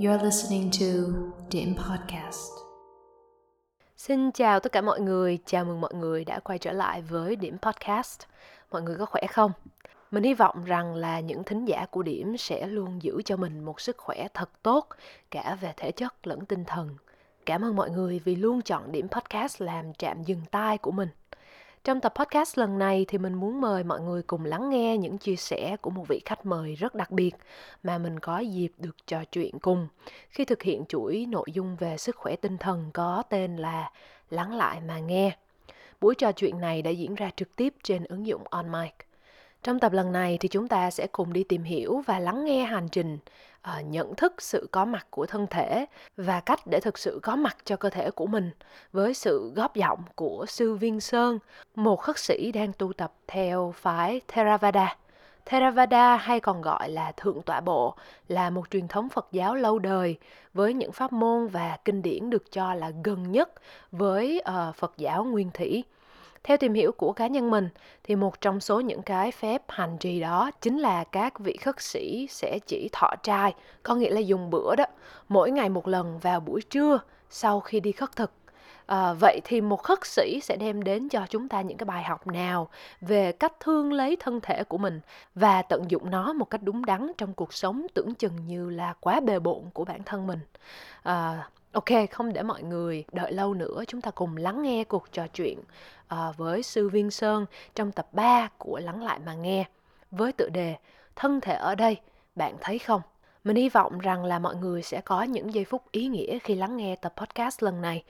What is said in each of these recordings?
You're listening to Điểm Podcast. Xin chào tất cả mọi người, chào mừng mọi người đã quay trở lại với Điểm Podcast. Mọi người có khỏe không? Mình hy vọng rằng là những thính giả của Điểm sẽ luôn giữ cho mình một sức khỏe thật tốt, cả về thể chất lẫn tinh thần. Cảm ơn mọi người vì luôn chọn Điểm Podcast làm trạm dừng tai của mình. Trong tập podcast lần này thì mình muốn mời mọi người cùng lắng nghe những chia sẻ của một vị khách mời rất đặc biệt mà mình có dịp được trò chuyện cùng khi thực hiện chuỗi nội dung về sức khỏe tinh thần có tên là Lắng lại mà nghe. Buổi trò chuyện này đã diễn ra trực tiếp trên ứng dụng OnMic. Trong tập lần này thì chúng ta sẽ cùng đi tìm hiểu và lắng nghe hành trình uh, nhận thức sự có mặt của thân thể và cách để thực sự có mặt cho cơ thể của mình với sự góp giọng của sư Viên Sơn, một khất sĩ đang tu tập theo phái Theravada. Theravada hay còn gọi là Thượng Tọa Bộ là một truyền thống Phật giáo lâu đời với những pháp môn và kinh điển được cho là gần nhất với uh, Phật giáo nguyên thủy. Theo tìm hiểu của cá nhân mình thì một trong số những cái phép hành trì đó chính là các vị khất sĩ sẽ chỉ thọ trai, có nghĩa là dùng bữa đó, mỗi ngày một lần vào buổi trưa sau khi đi khất thực. À, vậy thì một khất sĩ sẽ đem đến cho chúng ta những cái bài học nào về cách thương lấy thân thể của mình và tận dụng nó một cách đúng đắn trong cuộc sống tưởng chừng như là quá bề bộn của bản thân mình. À, Ok, không để mọi người đợi lâu nữa, chúng ta cùng lắng nghe cuộc trò chuyện uh, với Sư Viên Sơn trong tập 3 của Lắng Lại Mà Nghe với tựa đề Thân thể ở đây, bạn thấy không? Mình hy vọng rằng là mọi người sẽ có những giây phút ý nghĩa khi lắng nghe tập podcast lần này.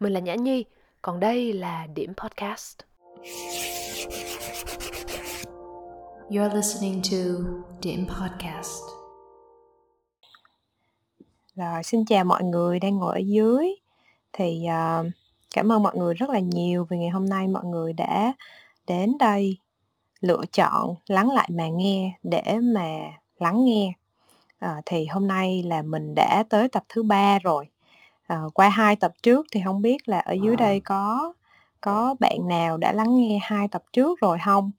Mình là Nhã Nhi, còn đây là Điểm Podcast. You're listening to Điểm Podcast. Rồi, xin chào mọi người đang ngồi ở dưới. Thì, ờ, cảm ơn mọi người rất là nhiều vì ngày hôm nay mọi người đã đến đây lựa chọn lắng lại mà nghe để mà lắng nghe. Ờ, thì hôm nay là mình đã tới tập thứ ba rồi. Ờ, qua hai tập trước thì không biết là ở dưới đây có có bạn nào đã lắng nghe hai tập trước rồi không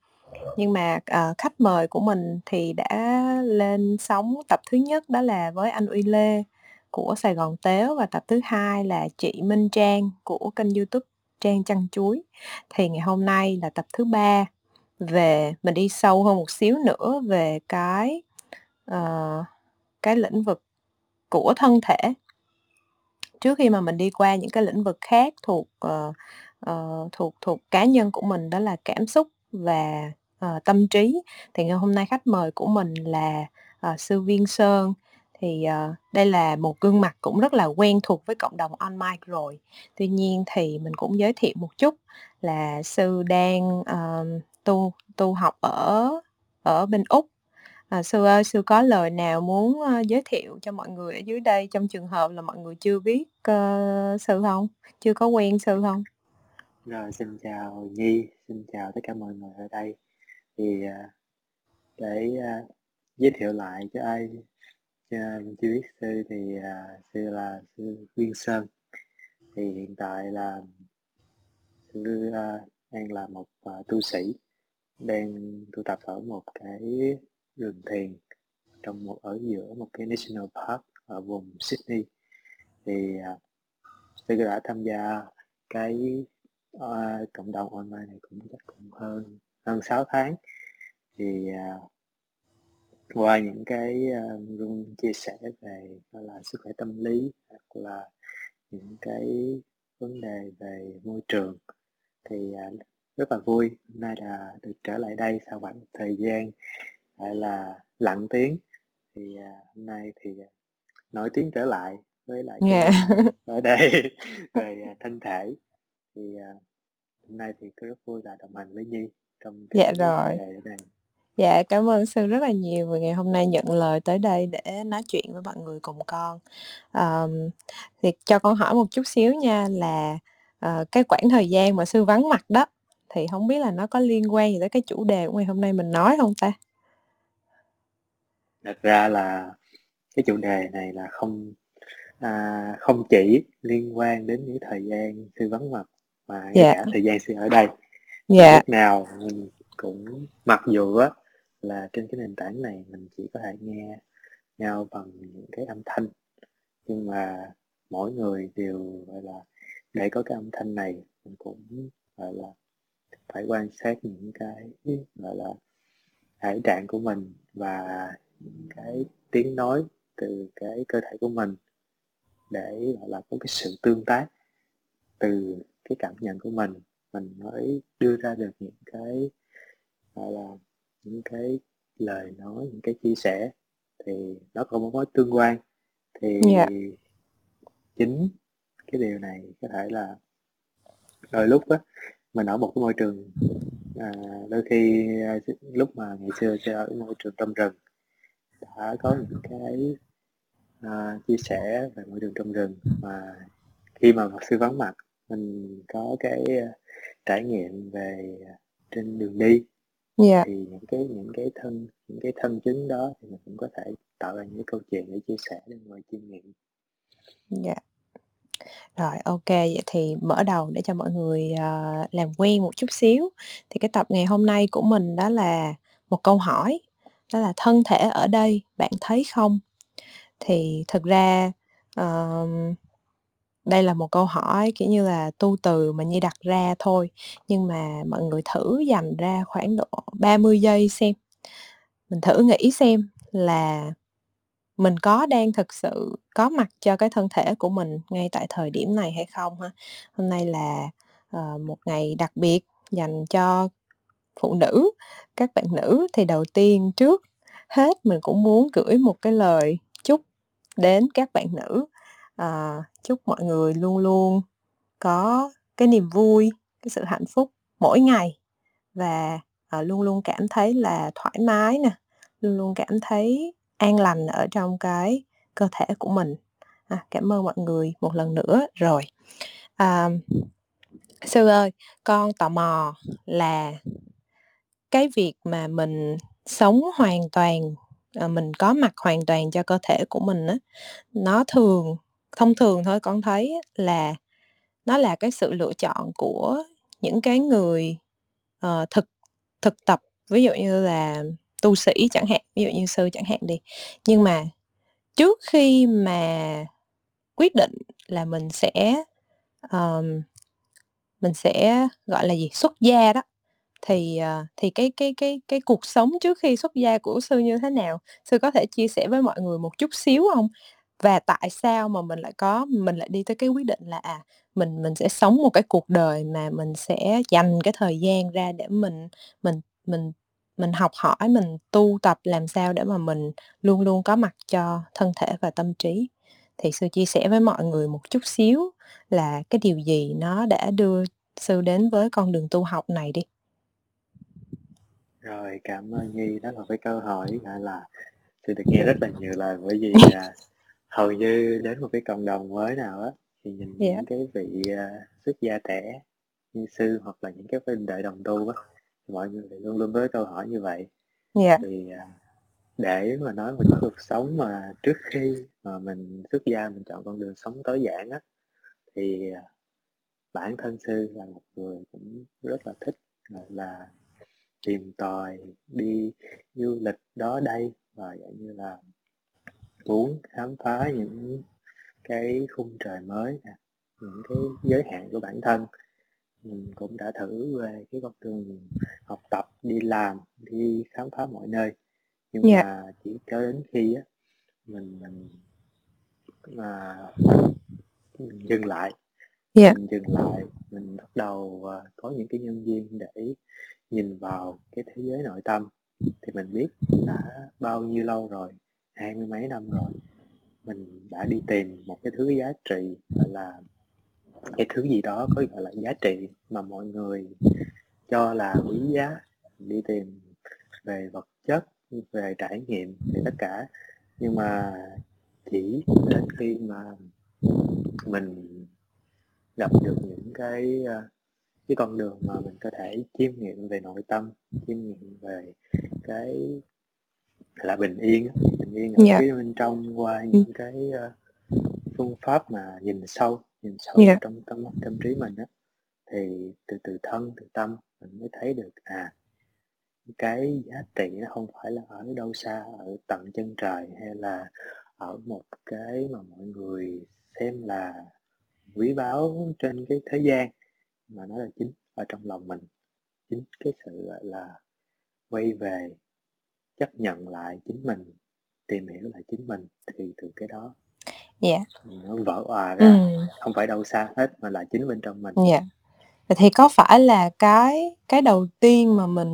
Nhưng mà, ờ, khách mời của mình thì đã lên sóng tập thứ nhất đó là với anh Uy Lê của Sài Gòn Tếu và tập thứ hai là chị Minh Trang của kênh YouTube Trang Chăn Chuối. Thì ngày hôm nay là tập thứ ba. Về mình đi sâu hơn một xíu nữa về cái uh, cái lĩnh vực của thân thể. Trước khi mà mình đi qua những cái lĩnh vực khác thuộc uh, uh, thuộc thuộc cá nhân của mình đó là cảm xúc và uh, tâm trí thì ngày hôm nay khách mời của mình là uh, sư viên sơn thì uh, đây là một gương mặt cũng rất là quen thuộc với cộng đồng on mic rồi. Tuy nhiên thì mình cũng giới thiệu một chút là sư đang uh, tu tu học ở ở bên úc. À, sư ơi sư có lời nào muốn uh, giới thiệu cho mọi người ở dưới đây trong trường hợp là mọi người chưa biết uh, sư không? Chưa có quen sư không? Rồi xin chào nhi xin chào tất cả mọi người ở đây. Thì uh, để uh, giới thiệu lại cho ai Dạ, chưa biết sư thì à, uh, sư là sư Viên Sơn. Thì hiện tại là sư uh, à, đang là một uh, tu sĩ đang tu tập ở một cái rừng thiền trong một ở giữa một cái national park ở vùng Sydney. Thì uh, sư đã tham gia cái uh, cộng đồng online này cũng chắc cũng hơn hơn 6 tháng. Thì uh, qua những cái uh, chia sẻ về là sức khỏe tâm lý hoặc là những cái vấn đề về môi trường thì uh, rất là vui hôm nay là được trở lại đây sau khoảng thời gian gọi là lặng tiếng thì uh, hôm nay thì nổi tiếng trở lại với lại yeah. ở đây về uh, thân thể thì uh, hôm nay thì tôi rất vui là đồng hành với Nhi trong cái dạ rồi này. Dạ, cảm ơn sư rất là nhiều vì ngày hôm nay nhận lời tới đây để nói chuyện với mọi người cùng con. Ờm, thì cho con hỏi một chút xíu nha là, ờ, cái quãng thời gian mà sư vắng mặt đó, thì không biết là nó có liên quan gì tới cái chủ đề của ngày hôm nay mình nói không ta? Thật ra là cái chủ đề này là không, à, không chỉ liên quan đến những thời gian sư vắng mặt mà ngay Dạ. cả thời gian sư ở đây. Dạ. Lúc nào mình cũng mặc dù á là trên cái nền tảng này mình chỉ có thể nghe nhau bằng những cái âm thanh. Nhưng mà mỗi người đều, gọi là, để có cái âm thanh này, mình cũng, gọi là, phải quan sát những cái, gọi là, thể trạng của mình và những cái tiếng nói từ cái cơ thể của mình để, gọi là, có cái sự tương tác từ cái cảm nhận của mình. Mình mới đưa ra được những cái, gọi là những cái lời nói những cái chia sẻ thì nó có một mối tương quan thì yeah. chính cái điều này có thể là đôi lúc á mình ở một cái môi trường à, đôi khi à, lúc mà ngày xưa chơi ở môi trường trong rừng đã có những cái à, chia sẻ về môi trường trong rừng mà khi mà sư vắng mặt mình có cái uh, trải nghiệm về trên đường đi yeah. thì những cái những cái thân những cái thân chứng đó thì mình cũng có thể tạo ra những câu chuyện để chia sẻ để mọi chiêm nghiệm. Dạ. Rồi ok vậy thì mở đầu để cho mọi người uh, làm quen một chút xíu. Thì cái tập ngày hôm nay của mình đó là một câu hỏi đó là thân thể ở đây bạn thấy không? Thì thực ra uh, đây là một câu hỏi kiểu như là tu từ mà Nhi đặt ra thôi nhưng mà mọi người thử dành ra khoảng độ 30 giây xem. Mình thử nghĩ xem là mình có đang thực sự có mặt cho cái thân thể của mình ngay tại thời điểm này hay không ha? Hôm nay là uh, một ngày đặc biệt dành cho phụ nữ các bạn nữ thì đầu tiên trước hết mình cũng muốn gửi một cái lời chúc đến các bạn nữ à, chúc mọi người luôn luôn có cái niềm vui cái sự hạnh phúc mỗi ngày và à, luôn luôn cảm thấy là thoải mái nè luôn luôn cảm thấy an lành ở trong cái cơ thể của mình. À, cảm ơn mọi người một lần nữa rồi. À, sư ơi con tò mò là cái việc mà mình sống hoàn toàn ờ, mình có mặt hoàn toàn cho cơ thể của mình á nó thường thông thường thôi con thấy là nó là cái sự lựa chọn của những cái người uh, thực thực tập. Ví dụ như là tu sĩ chẳng hạn ví dụ như sư chẳng hạn đi. Nhưng mà trước khi mà quyết định là mình sẽ um, mình sẽ gọi là gì? Xuất gia đó thì uh, thì cái cái cái cái cuộc sống trước khi xuất gia của sư như thế nào? Sư có thể chia sẻ với mọi người một chút xíu không? Và tại sao mà mình lại có mình lại đi tới cái quyết định là à mình mình sẽ sống một cái cuộc đời mà mình sẽ dành cái thời gian ra để mình mình mình mình học hỏi mình tu tập làm sao để mà mình luôn luôn có mặt cho thân thể và tâm trí? Thì sư chia sẻ với mọi người một chút xíu là cái điều gì nó đã đưa sư đến với con đường tu học này đi. Rồi cảm ơn nhi đó là cái câu hỏi gọi là sư được nghe rất là nhiều lời bởi vì à, hầu như đến một cái cộng đồng mới nào á thì nhìn yeah. những cái vị uh, xuất gia trẻ như sư hoặc là những cái huynh đệ đồng tu á mọi người luôn luôn có câu hỏi như vậy yeah. thì uh, để mà nói một cuộc sống mà trước khi mà mình xuất gia mình chọn con đường sống tối giản á thì uh, bản thân sư là một người cũng rất là thích là tìm tòi đi du lịch đó đây và dạng như là muốn khám phá những cái khung trời mới nè những cái giới hạn của bản thân mình cũng đã thử về cái con đường học tập đi làm đi khám phá mọi nơi nhưng yeah. Dạ. mà chỉ cho đến khi á mình mình mà mình dừng lại yeah. Dạ. mình dừng lại mình bắt đầu uh, có những cái nhân duyên để nhìn vào cái thế giới nội tâm thì mình biết đã bao nhiêu lâu rồi hai mươi mấy năm rồi, mình đã đi tìm một cái thứ giá trị, gọi là cái thứ gì đó có gọi là giá trị mà mọi người cho là quý giá. Đi tìm về vật chất, về trải nghiệm về tất cả. Nhưng mà chỉ đến khi mà mình gặp được những cái ờ, cái con đường mà mình có thể chiêm nghiệm về nội tâm, chiêm nghiệm về cái là bình yên bình yên ở yeah. Phía bên trong qua ừ. những ừ. cái uh, phương pháp mà nhìn sâu nhìn sâu yeah. Dạ. trong tâm tâm trí mình á thì từ từ thân từ tâm mình mới thấy được à cái giá trị nó không phải là ở đâu xa ở tận chân trời hay là ở một cái mà mọi người xem là quý báu trên cái thế gian mà nó là chính ở trong lòng mình chính cái sự gọi là quay về chấp nhận lại chính mình tìm hiểu lại chính mình thì từ cái đó Dạ. nó vỡ òa ra Ừm. không phải đâu xa hết mà là chính bên trong mình Dạ. Vậy thì có phải là cái cái đầu tiên mà mình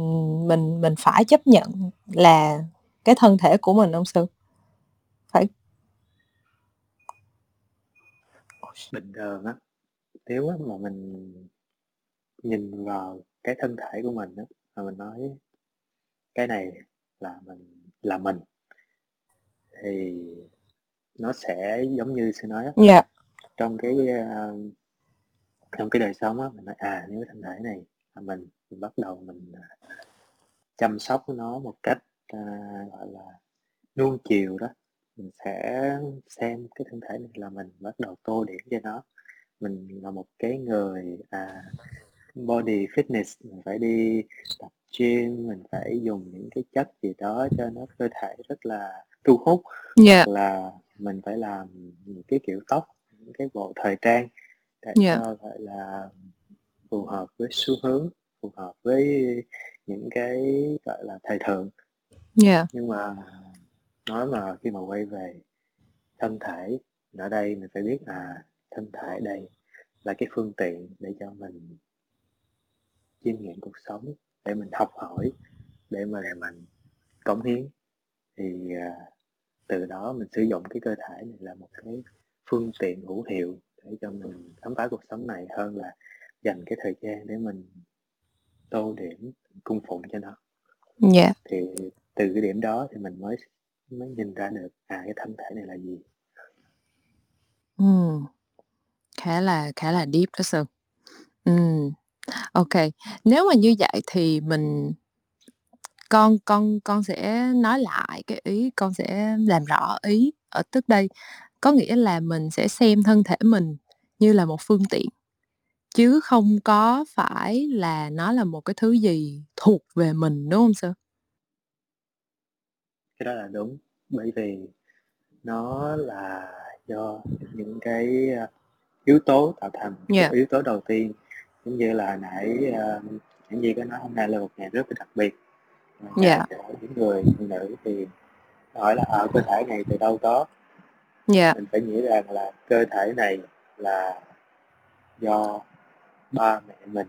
mình mình phải chấp nhận là cái thân thể của mình hông sư? Phải bình thường á nếu mà mình nhìn vào cái thân thể của mình á mà mình nói cái này là mình là mình thì nó sẽ giống như sư nói á Dạ. trong cái a trong cái đời sống á mình nói à nếu cái thân thể này mình mình bắt đầu mình à, chăm sóc nó một cách à, gọi là nuông chiều đó mình sẽ xem cái thân thể này là mình bắt đầu tô điểm cho nó mình là một cái người à body fitness mình phải đi tập gym mình phải dùng những cái chất gì đó cho nó cơ thể rất là thu hút Dạ. hoặc là mình phải làm những cái kiểu tóc những cái bộ thời trang để Dạ. cho gọi là phù hợp với xu hướng phù hợp với những cái gọi là thời thượng Dạ. nhưng mà nói mà khi mà quay về thân thể ở đây mình phải biết à thân thể đây là cái phương tiện để cho mình chiêm nghiệm cuộc sống để mình học hỏi để mà mình cống hiến thì à, từ đó mình sử dụng cái cơ thể này là một cái phương tiện hữu hiệu để cho mình khám phá cuộc sống này hơn là dành cái thời gian để mình tô điểm cung phụng cho nó Dạ. thì từ cái điểm đó thì mình mới mới nhìn ra được à cái thân thể này là gì Ừm. Khá là khá là deep đó sư. Ừm. Kê. Nếu mà như vậy thì mình con con con sẽ nói lại cái ý, con sẽ làm rõ ý ở tức đây. Có nghĩa là mình sẽ xem thân thể mình như là một phương tiện, chứ không có phải là nó là một cái thứ gì thuộc về mình, đúng hông sư? cái đó là đúng bởi vì nó là do những cái à, yếu tố tạo thành Dạ. yếu tố đầu tiên giống như là hồi nãy những gì có nói hôm nay là một ngày rất là đặc biệt Và Dạ. cho những người phụ nữ thì hỏi là ở cơ thể này từ đâu có Dạ. mình phải nghĩ rằng là cơ thể này là do ba mẹ mình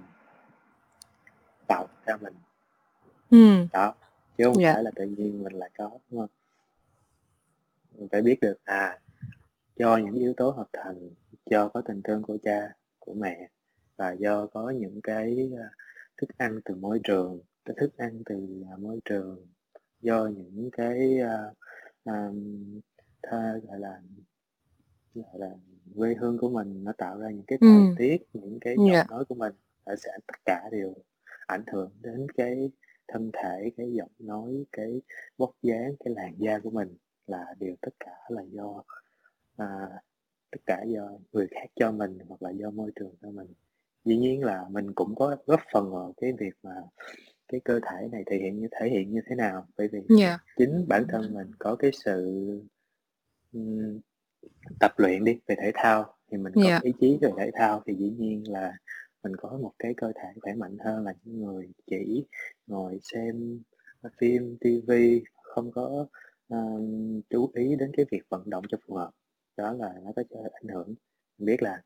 tạo ra mình Ừm. đó chứ không Dạ. phải là tự nhiên mình lại có đúng không mình phải biết được à do những yếu tố hợp thành do có tình thương của cha của mẹ và do có những cái à, thức ăn từ môi trường cái thức ăn từ à, môi trường do những cái à, tha, gọi là gọi là quê hương của mình nó tạo ra những cái thời Ừm. tiết những cái Dạ. giọng nói của mình nó sẽ tất cả đều ảnh hưởng đến cái thân thể cái giọng nói cái vóc dáng cái làn da của mình là đều tất cả là do à, tất cả do người khác cho mình hoặc là do môi trường cho mình dĩ nhiên là mình cũng có góp phần vào cái việc mà cái cơ thể này thể hiện như thể hiện như thế nào bởi vì Dạ. chính bản thân mình có cái sự ừm, tập luyện đi về thể thao thì mình có Dạ. ý chí về thể thao thì dĩ nhiên là mình có một cái cơ thể khỏe mạnh hơn là những người chỉ ngồi xem phim tivi không có ờm, chú ý đến cái việc vận động cho phù hợp đó là nó có ảnh hưởng mình biết là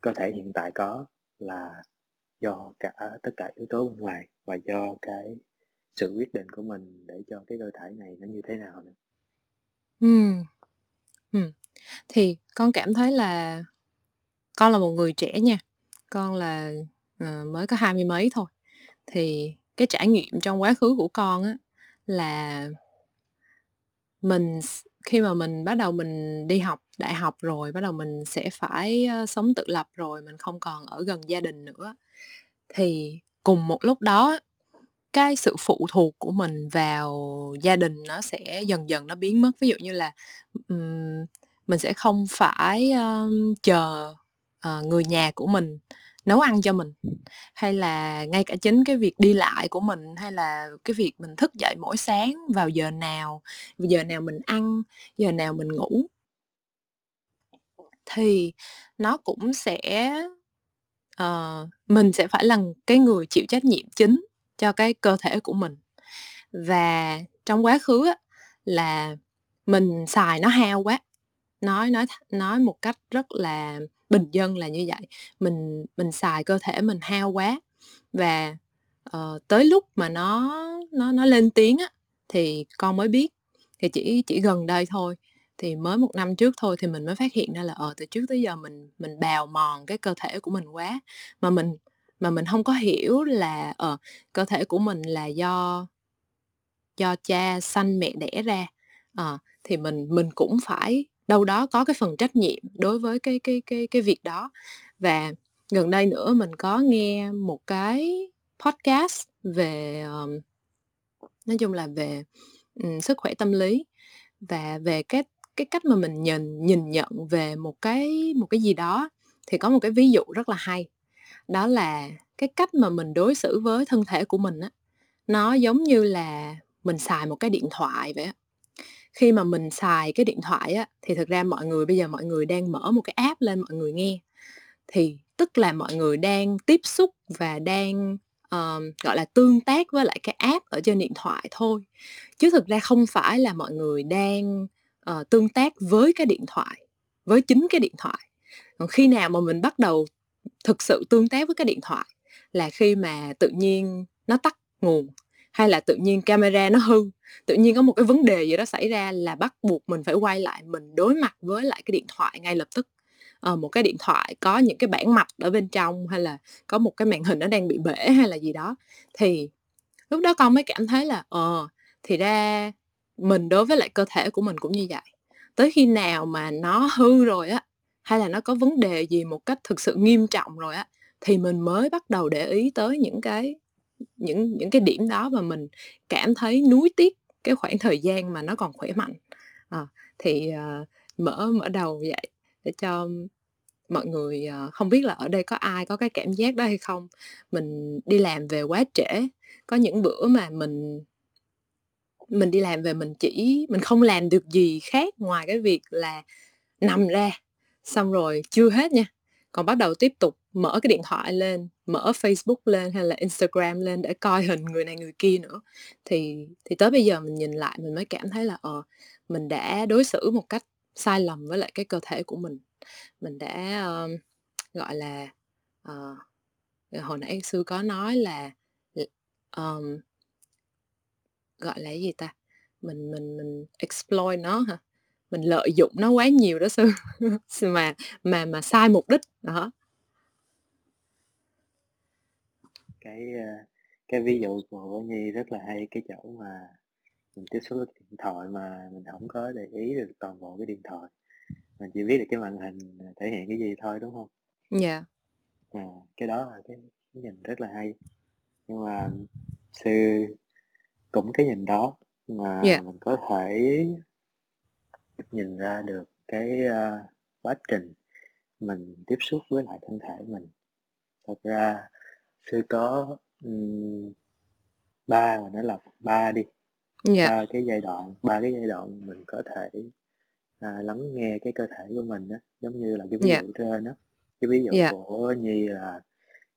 cơ thể hiện tại có là do cả tất cả yếu tố bên ngoài và do cái sự quyết định của mình để cho cái cơ thể này nó như thế nào nữa Ừ. ừ. Thì con cảm thấy là con là một người trẻ nha, con là, uh, mới có hai mươi mấy thôi. Thì cái trải nghiệm trong quá khứ của con á là mình khi mà mình bắt đầu mình đi học đại học rồi, bắt đầu mình sẽ phải, ờ, sống tự lập rồi, mình không còn ở gần gia đình nữa. Thì cùng một lúc đó cái sự phụ thuộc của mình vào gia đình nó sẽ dần dần nó biến mất. Ví dụ như là, ừm, mình sẽ không phải, um, chờ, ờ, người nhà của mình nấu ăn cho mình hay là ngay cả chính cái việc đi lại của mình hay là cái việc mình thức dậy mỗi sáng vào giờ nào giờ nào mình ăn giờ nào mình ngủ. Thì nó cũng sẽ uh, mình sẽ phải là cái người chịu trách nhiệm chính cho cái cơ thể của mình. Và trong quá khứ á, là mình xài nó hao quá nói nói nói một cách rất là bình dân là như vậy. Mình mình xài cơ thể mình hao quá và uh, tới lúc mà nó nó nó lên tiếng á thì con mới biết. Thì chỉ chỉ gần đây thôi thì mới một năm trước thôi thì mình mới phát hiện ra là ờ từ trước tới giờ mình mình bào mòn cái cơ thể của mình quá. Mà mình mà mình không có hiểu là ờ cơ thể của mình là do do cha sanh mẹ đẻ ra ờ thì mình mình cũng phải đâu đó có cái phần trách nhiệm đối với cái cái cái cái việc đó. Và gần đây nữa mình có nghe một cái podcast về um, nói chung là về um, sức khỏe tâm lý và về cái cái cách mà mình nhìn nhìn nhận về một cái một cái gì đó. Thì có một cái ví dụ rất là hay đó là cái cách mà mình đối xử với thân thể của mình á nó giống như là mình xài một cái điện thoại vậy á khi mà mình xài cái điện thoại á thì thực ra mọi người bây giờ mọi người đang mở một cái app lên mọi người nghe. Thì tức là mọi người đang tiếp xúc và đang um, gọi là tương tác với lại cái app ở trên điện thoại thôi. Chứ thực ra không phải là mọi người đang uh, tương tác với cái điện thoại với chính cái điện thoại. Còn khi nào mà mình bắt đầu thực sự tương tác với cái điện thoại là khi mà tự nhiên nó tắt nguồn hay là tự nhiên camera nó hư? Tự nhiên có một cái vấn đề gì đó xảy ra là bắt buộc mình phải quay lại mình đối mặt với lại cái điện thoại ngay lập tức. Ờ, một cái điện thoại có những cái bản mặt ở bên trong hay là có một cái màn hình nó đang bị bể hay là gì đó. Thì lúc đó con mới cảm thấy là ờ thì ra mình đối với lại cơ thể của mình cũng như vậy. Tới khi nào mà nó hư rồi á hay là nó có vấn đề gì một cách thực sự nghiêm trọng rồi á thì mình mới bắt đầu để ý tới những cái những những cái điểm đó mà mình cảm thấy nuối tiếc cái khoảng thời gian mà nó còn khỏe mạnh. À, thì uh, mở mở đầu vậy để cho mọi người uh, không biết là ở đây có ai có cái cảm giác đó hay không. Mình đi làm về quá trễ có những bữa mà mình mình đi làm về mình chỉ mình không làm được gì khác ngoài cái việc là nằm ra xong rồi chưa hết nha còn bắt đầu tiếp tục mở cái điện thoại lên mở Facebook lên hay là Instagram lên để coi hình người này người kia nữa. Thì thì tới bây giờ mình nhìn lại mình mới cảm thấy là ờ mình đã đối xử một cách sai lầm với lại cái cơ thể của mình. Mình đã uh, gọi là uh, hồi nãy sư có nói là um, gọi là gì ta? Mình mình mình exploit nó hả? Mình lợi dụng nó quá nhiều đó sư. Mà mà mà sai mục đích đó. Cái cái ví dụ của Nhi rất là hay cái chỗ mà mình tiếp xúc với điện thoại mà mình không có để ý được toàn bộ cái điện thoại mình chỉ biết được cái màn hình thể hiện cái gì thôi đúng không? Dạ. Yeah. À, cái đó là cái, cái nhìn rất là hay nhưng mà sư cũng cái nhìn đó mà yeah. mình có thể nhìn ra được cái uh, quá trình mình tiếp xúc với lại thân thể mình thật ra sư có ba mà nó là ba đi yeah. ba cái giai đoạn ba cái giai đoạn mình có thể à, lắng nghe cái cơ thể của mình đó giống như là cái ví dụ yeah. trên đó cái ví dụ yeah. của nhi là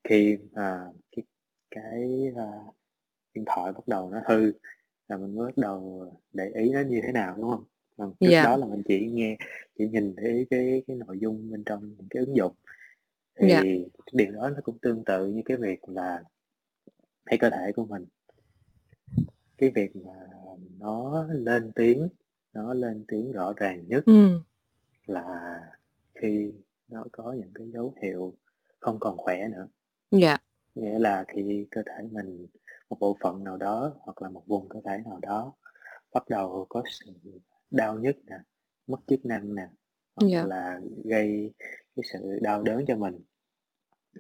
khi à, cái cái à, điện thoại bắt đầu nó hư là mình mới bắt đầu để ý nó như thế nào đúng không Vâng, trước yeah. đó là mình chỉ nghe chỉ nhìn thấy cái cái nội dung bên trong những cái ứng dụng thì yeah. cái điều đó nó cũng tương tự như cái việc là thấy cơ thể của mình cái việc mà nó lên tiếng nó lên tiếng rõ ràng nhất ừ. là khi nó có những cái dấu hiệu không còn khỏe nữa dạ nghĩa là khi cơ thể mình một bộ phận nào đó hoặc là một vùng cơ thể nào đó bắt đầu có sự đau nhức nè mất chức năng nè hoặc. Dạ. là gây cái sự đau đớn cho mình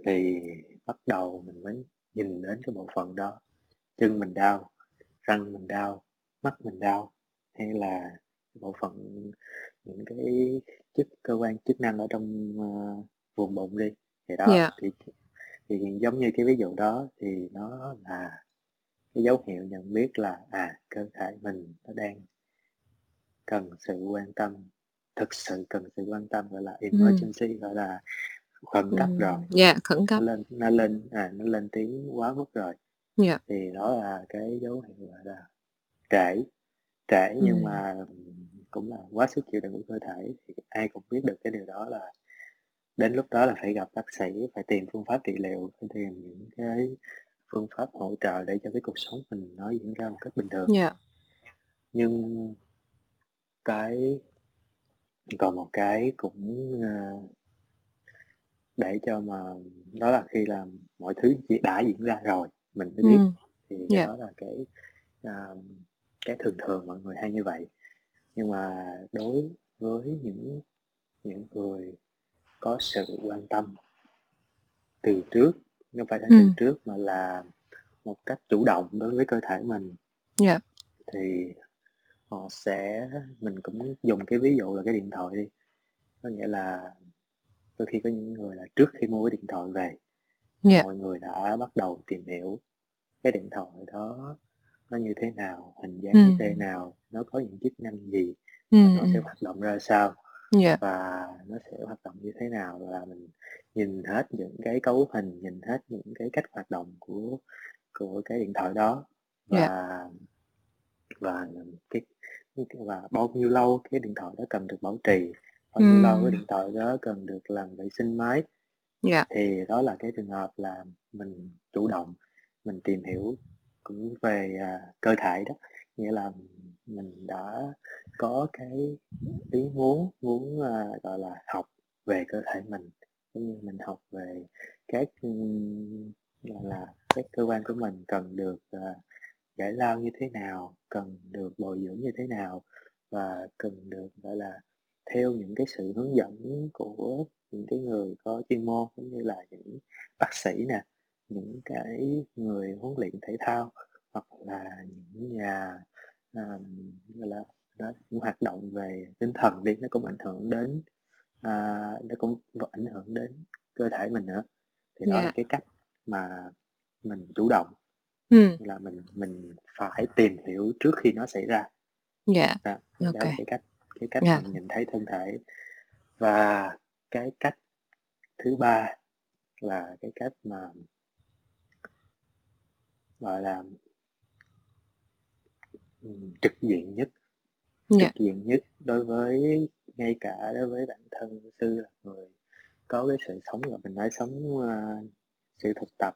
thì bắt đầu mình mới nhìn đến cái bộ phận đó chân mình đau răng mình đau mắt mình đau hay là bộ phận những cái chức cơ quan chức năng ở trong uh, vùng bụng đi thì đó yeah. Dạ. thì thì giống như cái ví dụ đó thì nó là cái dấu hiệu nhận biết là à cơ thể mình nó đang cần sự quan tâm thực sự cần sự quan tâm gọi là emergency gọi là khẩn cấp rồi. dạ khẩn cấp. Nó lên nó lên à nó lên tiếng quá mức rồi. Dạ. Thì đó là cái dấu hiệu gọi là trễ trễ nhưng mà cũng là quá sức chịu đựng của cơ thể thì ai cũng biết được cái điều đó là đến lúc đó là phải gặp bác sĩ phải tìm phương pháp trị liệu phải tìm những cái phương pháp hỗ trợ để cho cái cuộc sống mình nó diễn ra một cách bình thường. Dạ. Nhưng cái còn một cái cũng ờ, để cho mà đó là khi là mọi thứ đã diễn ra rồi mình mới biết Ừm. thì cái Dạ. đó là cái à, cái thường thường mọi người hay như vậy nhưng mà đối với những những người có sự quan tâm từ trước không phải là từ Ừm. trước mà là một cách chủ động đối với cơ thể mình Dạ. thì họ sẽ mình cũng dùng cái ví dụ là cái điện thoại đi có nghĩa là đôi khi có những người là trước khi mua cái điện thoại về Dạ. mọi người đã bắt đầu tìm hiểu cái điện thoại đó nó như thế nào hình dáng như Ừm. thế nào nó có những chức năng gì Ừm, nó sẽ hoạt động ra sao Dạ. và nó sẽ hoạt động như thế nào là mình nhìn hết những cái cấu hình nhìn hết những cái cách hoạt động của của cái điện thoại đó Dạ. và và cái và bao nhiêu lâu cái điện thoại đó cần được bảo trì bao nhiêu lâu cái điện thoại đó cần được làm vệ sinh máy. Dạ. thì đó là cái trường hợp là mình chủ động mình tìm hiểu cũng về à, cơ thể đó. Nghĩa là mình đã có cái ý muốn muốn à, gọi là học về cơ thể mình giống như mình học về các gọi là các cơ quan của mình cần được à, giải lao như thế nào cần được bồi dưỡng như thế nào và cần được gọi là theo những cái sự hướng dẫn của những cái người có chuyên môn cũng như là những bác sĩ nè những cái người huấn luyện thể thao hoặc là những nhà gọi là đó, những hoạt động về tinh thần đi nó cũng ảnh hưởng đến à, nó cũng ảnh hưởng đến cơ thể mình nữa thì đó là Dạ. cái cách mà mình chủ động Ừm. là mình mình phải tìm hiểu trước khi nó xảy ra Dạ. đó, đó OK. là cái cách cái cách Dạ. mình nhìn thấy thân thể và cái cách thứ ba là cái cách mà gọi là trực diện nhất Dạ. trực diện nhất đối với ngay cả đối với bản thân sư là người có cái sự sống là mình nói sống à, sự thực tập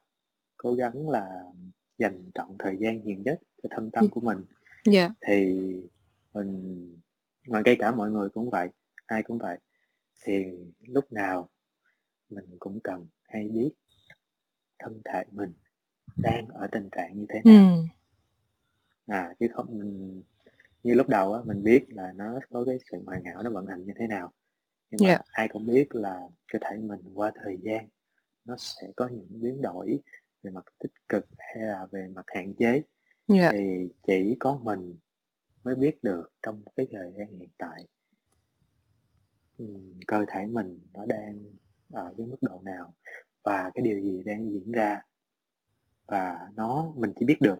cố gắng là dành trọn thời gian nhiều nhất cho thâm tâm Ừm. của mình Dạ. thì mình mà ngay cả mọi người cũng vậy ai cũng vậy thì lúc nào mình cũng cần hay biết thân thể mình đang ở tình trạng như thế nào Ừm. à chứ không mình như lúc đầu á mình biết là nó có cái sự hoàn hảo nó vận hành như thế nào nhưng mà Dạ. ai cũng biết là cơ thể mình qua thời gian nó sẽ có những biến đổi về mặt tích cực hay là về mặt hạn chế Dạ. thì chỉ có mình mới biết được trong cái thời gian hiện tại. Cơ thể mình nó đang ở cái mức độ nào và cái điều gì đang diễn ra. Và nó mình chỉ biết được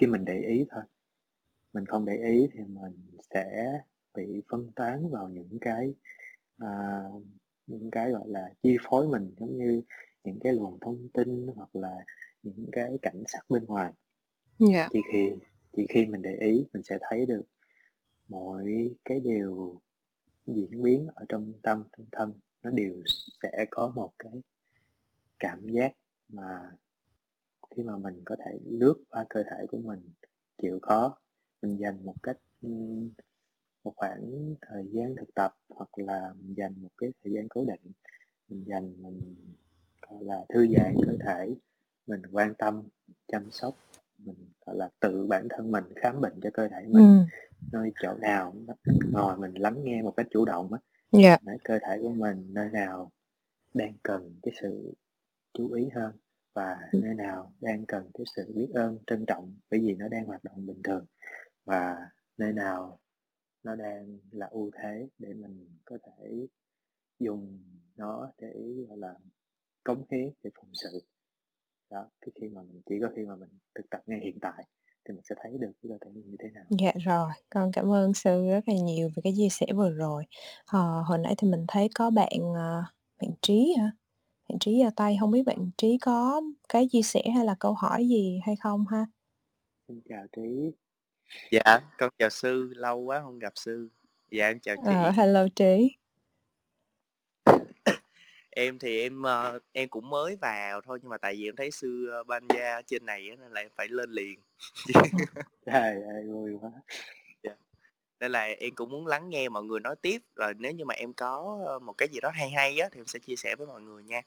khi mình để ý thôi. Mình không để ý thì mình sẽ bị phân tán vào những cái à, những cái gọi là chi phối mình giống như những cái luồng thông tin hoặc là những cái cảnh sắc bên ngoài. Dạ. chỉ khi chỉ khi mình để ý, mình sẽ thấy được mọi cái điều diễn biến ở trong tâm, trong thân, nó đều sẽ có một cái cảm giác mà khi mà mình có thể lướt qua cơ thể của mình, chịu khó, mình dành một cách một khoảng thời gian thực tập hoặc là mình dành một cái thời gian cố định, mình dành, mình, gọi là, thư giãn cơ thể, mình quan tâm, chăm sóc mình gọi là tự bản thân mình khám bệnh cho cơ thể mình Ừm. nơi chỗ nào ngồi mình lắng nghe một cách chủ động á Dạ. nói cơ thể của mình nơi nào đang cần cái sự chú ý hơn và Ừm. nơi nào đang cần cái sự biết ơn trân trọng bởi vì nó đang hoạt động bình thường và nơi nào nó đang là ưu thế để mình có thể dùng nó để gọi là cống hiến để phụng sự đó cái khi mà mình chỉ có khi mà mình thực tập ngay hiện tại thì mình sẽ thấy được cái cơ thể mình như thế nào Dạ rồi, con cảm ơn sư rất là nhiều về cái chia sẻ vừa rồi. Ờ, hồi nãy thì mình thấy có bạn, ờ, bạn Trí hả? Bạn Trí giơ tay, không biết bạn Trí có cái chia sẻ hay là câu hỏi gì hay không ha? xin chào trí Dạ, con chào sư, lâu quá không gặp sư. Dạ, em chào chị. Ờ, hello Trí. Em thì em ờ, em cũng mới vào thôi nhưng mà tại vì em thấy sư ờ, ban gia ở trên này á, nên là em phải lên liền. trời ơi vui quá Nên là em cũng muốn lắng nghe mọi người nói tiếp rồi nếu như mà em có ờ, một cái gì đó hay hay á thì em sẽ chia sẻ với mọi người nha.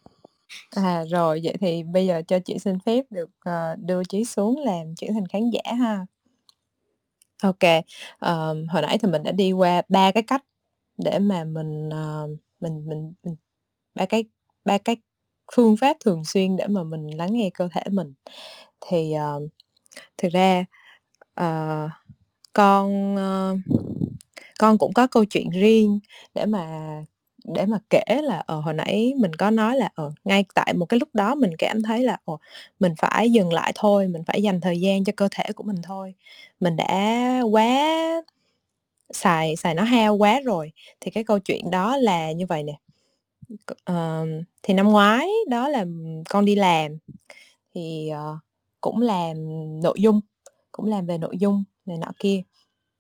À, rồi, vậy thì bây giờ cho chị xin phép được, ờ, đưa Trí xuống làm chuyển thành khán giả ha. OK, ờm, hồi nãy thì mình đã đi qua ba cái cách để mà mình, ờ, mình mình mình ba cái ba cái phương pháp thường xuyên để mà mình lắng nghe cơ thể mình. Thì, uh, thực ra, uh, con, uh, con cũng có câu chuyện riêng để mà để mà kể là, ờ, hồi nãy mình có nói là, ờ, ngay tại một cái lúc đó mình cảm thấy là, ồ, mình phải dừng lại thôi, mình phải dành thời gian cho cơ thể của mình thôi. Mình đã quá xài xài nó hao quá rồi. Thì cái câu chuyện đó là như vậy nè, Ờ, thì năm ngoái đó là con đi làm, thì, ờ, cũng làm nội dung, cũng làm về nội dung này nọ kia,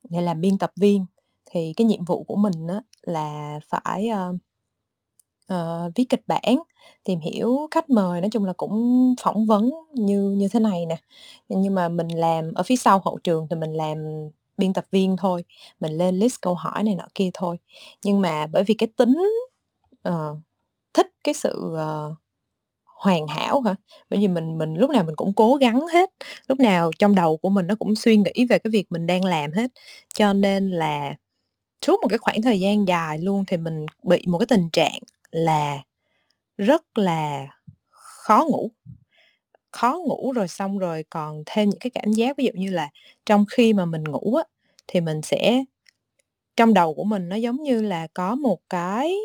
để làm biên tập viên. Thì cái nhiệm vụ của mình á là phải, ơ, ờ, viết kịch bản, tìm hiểu khách mời, nói chung là cũng phỏng vấn như như thế này nè. Nhưng mà mình làm ở phía sau hậu trường thì mình làm biên tập viên thôi, mình lên list câu hỏi này nọ kia thôi. Nhưng mà bởi vì cái tính, ờ, thích cái sự, ờ, hoàn hảo hả? Bởi vì mình mình lúc nào mình cũng cố gắng hết, lúc nào trong đầu của mình nó cũng suy nghĩ về cái việc mình đang làm hết. Cho nên là suốt một cái khoảng thời gian dài luôn thì mình bị một cái tình trạng là rất là khó ngủ. Khó ngủ rồi xong rồi còn thêm những cái cảm giác ví dụ như là trong khi mà mình ngủ á, thì mình sẽ trong đầu của mình nó giống như là có một cái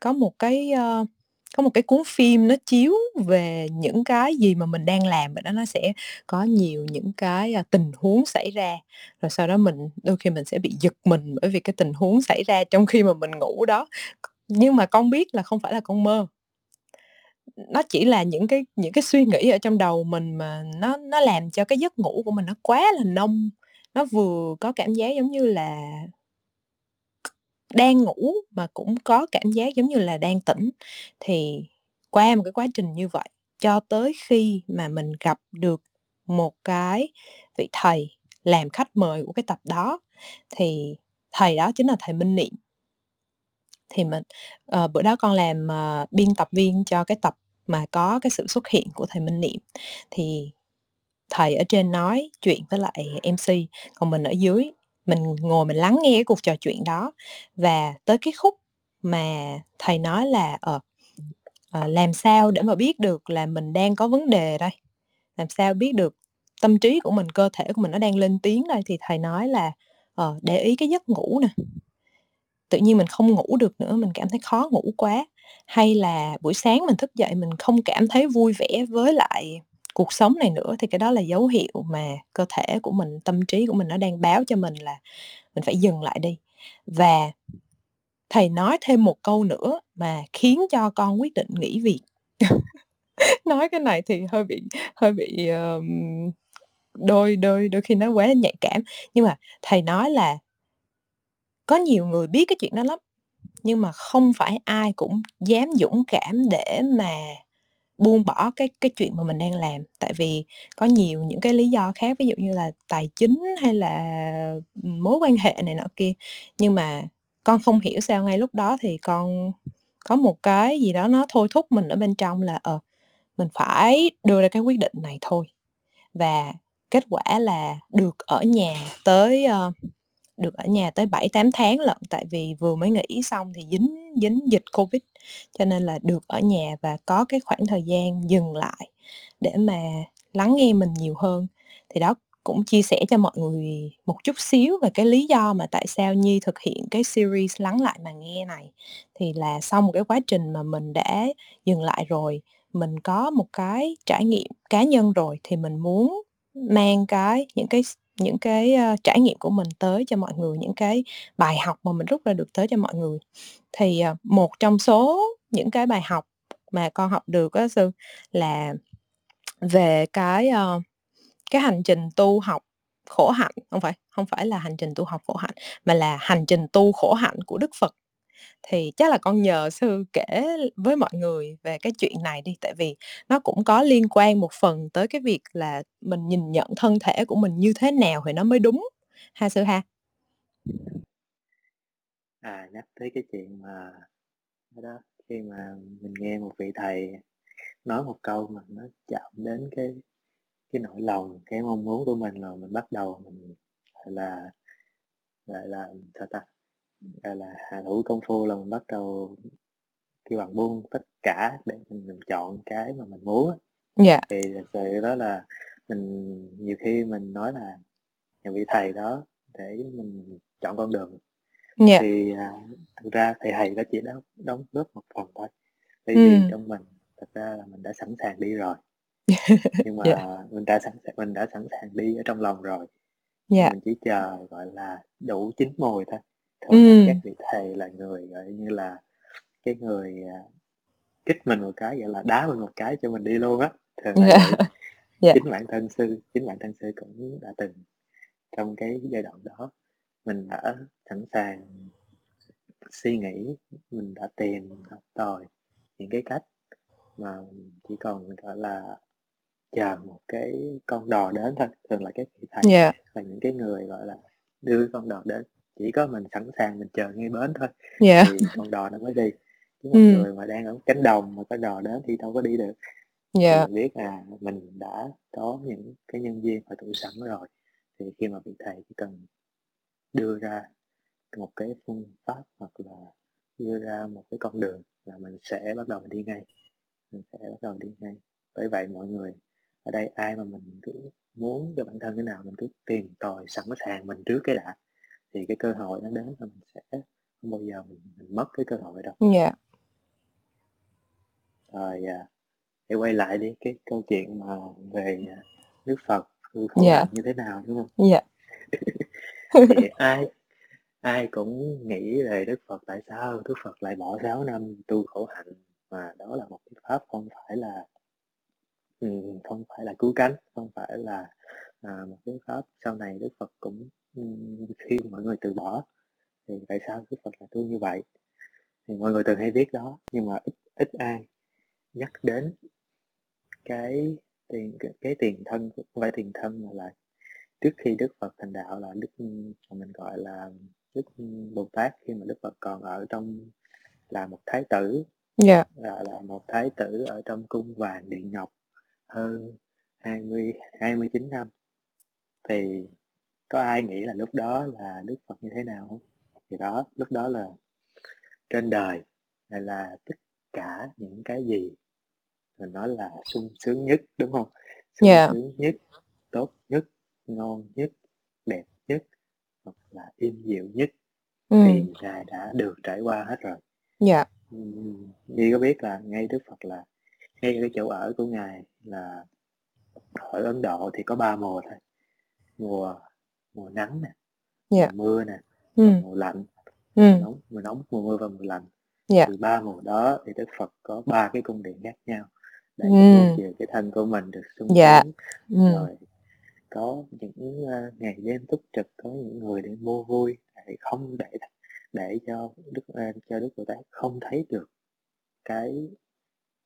có một cái, ơ, có một cái cuốn phim nó chiếu về những cái gì mà mình đang làm, vậy đó nó sẽ có nhiều những cái, a, tình huống xảy ra, rồi sau đó mình đôi khi mình sẽ bị giật mình bởi vì cái tình huống xảy ra trong khi mà mình ngủ đó. Nhưng mà con biết là không phải là con mơ. Nó chỉ là những cái những cái suy nghĩ ở trong đầu mình mà nó nó làm cho cái giấc ngủ của mình nó quá là nông, nó vừa có cảm giác giống như là đang ngủ mà cũng có cảm giác giống như là đang tỉnh. Thì qua một cái quá trình như vậy, cho tới khi mà mình gặp được một cái vị thầy làm khách mời của cái tập đó, thì thầy đó chính là thầy Minh Niệm. Thì mình uh, bữa đó con làm, uh, biên tập viên cho cái tập mà có cái sự xuất hiện của thầy Minh Niệm. Thì thầy ở trên nói chuyện với lại MC, còn mình ở dưới, mình ngồi mình lắng nghe cái cuộc trò chuyện đó. Và tới cái khúc mà thầy nói là, ờ, ờ, làm sao để mà biết được là mình đang có vấn đề đây? Làm sao biết được tâm trí của mình, cơ thể của mình nó đang lên tiếng đây? Thì thầy nói là, ờ, để ý cái giấc ngủ nè. Tự nhiên mình không ngủ được nữa, mình cảm thấy khó ngủ quá. Hay là buổi sáng mình thức dậy mình không cảm thấy vui vẻ với lại cuộc sống này nữa, thì cái đó là dấu hiệu mà cơ thể của mình, tâm trí của mình nó đang báo cho mình là mình phải dừng lại đi. Và thầy nói thêm một câu nữa mà khiến cho con quyết định nghỉ việc. Nói cái này thì hơi bị hơi bị, ờm, đôi đôi đôi khi nó quá nhạy cảm, nhưng mà thầy nói là có nhiều người biết cái chuyện đó lắm, nhưng mà không phải ai cũng dám dũng cảm để mà buông bỏ cái cái chuyện mà mình đang làm. Tại vì có nhiều những cái lý do khác, ví dụ như là tài chính hay là, mối quan hệ này nọ kia. Nhưng mà con không hiểu sao ngay lúc đó thì con có một cái gì đó nó thôi thúc mình ở bên trong là, ờ, mình phải đưa ra cái quyết định này thôi. Và kết quả là được ở nhà tới, ơ, được ở nhà tới 7-8 tháng lận, tại vì vừa mới nghỉ xong thì dính dính dịch Covid, cho nên là được ở nhà và có cái khoảng thời gian dừng lại để mà lắng nghe mình nhiều hơn. Thì đó cũng chia sẻ cho mọi người một chút xíu về cái lý do mà tại sao Nhi thực hiện cái series Lắng Lại Mà Nghe này. Thì là sau một cái quá trình mà mình đã dừng lại rồi mình có một cái trải nghiệm cá nhân rồi thì mình muốn mang cái những cái những cái, ơ, trải nghiệm của mình tới cho mọi người, những cái bài học mà mình rút ra được tới cho mọi người. Thì, ờ, một trong số những cái bài học mà con học được á sư là về cái, ờ, cái hành trình tu học khổ hạnh, không phải không phải là hành trình tu học khổ hạnh, mà là hành trình tu khổ hạnh của Đức Phật. Thì chắc là con nhờ sư kể với mọi người về cái chuyện này đi, tại vì nó cũng có liên quan một phần tới cái việc là mình nhìn nhận thân thể của mình như thế nào thì nó mới đúng, ha sư ha? À, nhắc tới cái chuyện mà đó, khi mà mình nghe một vị thầy nói một câu mà nó chạm đến cái cái nỗi lòng, cái mong muốn của mình là mình bắt đầu mình, là, là, sao ta, gọi là, hạ thủ công phu là mình bắt đầu kêu bằng buông tất cả để mình mình chọn cái mà mình muốn á. Dạ. Thì thật sự đó là mình nhiều khi mình nói là nhà vị thầy đó để mình chọn con đường. Dạ. Thì, à, thực ra thầy thầy đó chỉ đóng đóng góp một phần thôi, bởi vì Ừm. trong mình thật ra là mình đã sẵn sàng đi rồi. Nhưng Dạ. mà mình đã sẵn sàng mình đã sẵn sàng đi ở trong lòng rồi. Dạ. Mình chỉ chờ, gọi là, đủ chín mùi thôi. Thường là các vị thầy là người, gọi như là, cái người, à, kích mình một cái, gọi là, đá mình một cái cho mình đi luôn á, thường là. Dạ. Chính bản thân sư chính bản thân sư cũng đã từng trong cái giai đoạn đó, mình đã sẵn sàng suy nghĩ, mình đã tìm, học tòi những cái cách mà chỉ còn, gọi là, chờ một cái con đò đến thôi. Thường là các vị thầy Dạ. là những cái người, gọi là, đưa con đò đến, chỉ có mình sẵn sàng mình chờ ngay bến thôi Dạ. thì con đò nó mới đi. Chứ một Ừm. người mà đang ở cánh đồng mà có đò đến thì đâu có đi được. Thì Dạ. mình biết là mình đã có những cái nhân duyên hội tụ sẵn rồi, thì khi mà vị thầy chỉ cần đưa ra một cái phương pháp hoặc là đưa ra một cái con đường là mình sẽ bắt đầu đi ngay, mình sẽ bắt đầu đi ngay. Bởi vậy mọi người ở đây ai mà mình cứ muốn cho bản thân thế nào mình cứ tìm tòi sẵn sàng mình trước cái đã, thì cái cơ hội nó đến là mình sẽ không bao giờ mình mình mất cái cơ hội đâu. Dạ. Rồi, à, để quay lại đi cái câu chuyện mà về, à, Đức Phật tu khổ Dạ. hạnh như thế nào, đúng hông? Dạ. Thì ai ai cũng nghĩ về Đức Phật, tại sao Đức Phật lại bỏ 6 năm tu khổ hạnh, mà đó là một cái pháp không phải là ừm, không phải là cứu cánh, không phải là, à, một cái pháp sau này Đức Phật cũng, khuyên mọi người từ bỏ, thì tại sao Đức Phật lại tu như vậy? Thì mọi người thường hay viết đó, nhưng mà ít ít ai nhắc đến cái tiền cái cái tiền thân, không phải tiền thân mà là trước khi Đức Phật thành đạo là Đức mình gọi là Đức Bồ Tát khi mà Đức Phật còn ở trong là một thái tử, Dạ. là là một thái tử ở trong cung vàng điện ngọc hơn 20 29 năm. Thì có ai nghĩ là lúc đó là Đức Phật như thế nào hông? Thì đó, lúc đó là trên đời này là tất cả những cái gì mình nói là sung sướng nhất, đúng hông? Sung Dạ. sướng nhất, tốt nhất, ngon nhất, đẹp nhất, hoặc là êm dịu nhất thì Ừm. Ngài đã được trải qua hết rồi. Dạ. Nhi có biết là ngay Đức Phật là ngay cái chỗ ở của Ngài là ở Ấn Độ thì có 3 mùa thôi, mùa mùa nắng nè, Dạ. mùa mưa nè, Ừm. mùa lạnh, mùa Ừm. nóng mùa nóng, mùa mưa và mùa lạnh. Dạ. Thì 3 mùa đó thì Đức Phật có 3 cái cung điện khác nhau để chiều cái thân của mình được sung Dạ. sướng, Ừm. rồi có những, ơ, ngày đêm túc trực, có những người để mua vui, để không để để cho Đức a, cho Đức Bồ Tát không thấy được cái,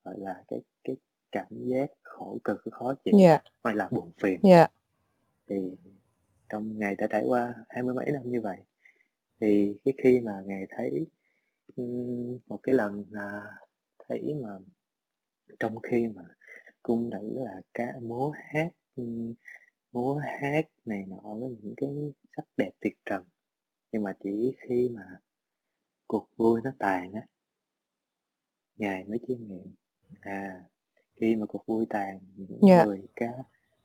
gọi là, cái cái cảm giác khổ cực, khó chịu Dạ. hay là buồn phiền. Dạ. Thì trong Ngài đã trải qua hai mươi mấy năm như vậy, thì cái khi mà Ngài thấy, một cái lần, à, thấy mà trong khi mà cung nữ là ca múa hát, múa hát này nọ với những cái sắc đẹp tuyệt trần, nhưng mà chỉ khi mà cuộc vui nó tàn á Ngài mới chiêm nghiệm, à, khi mà cuộc vui tàn, những Dạ. người ca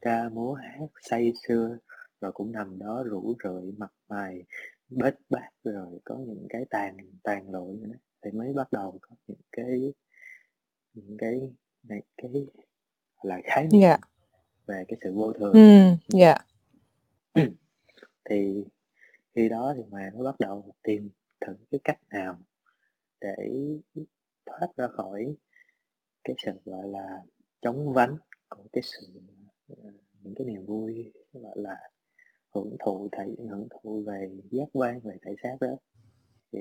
ca múa hát say sưa, rồi cũng nằm đó rũ rượi, mặt mày bết bát, rồi có những cái tàn tàn lụi nữa, thì mới bắt đầu có những cái những cái này cái là khái niệm Dạ. về cái sự vô thường Ừm, dạ. thì khi đó thì mà mới bắt đầu tìm thử cái cách nào để thoát ra khỏi cái sự gọi là chống vánh của cái sự ờ, những cái niềm vui gọi là hưởng thụ thể hưởng thụ về giác quan về thể xác đó thì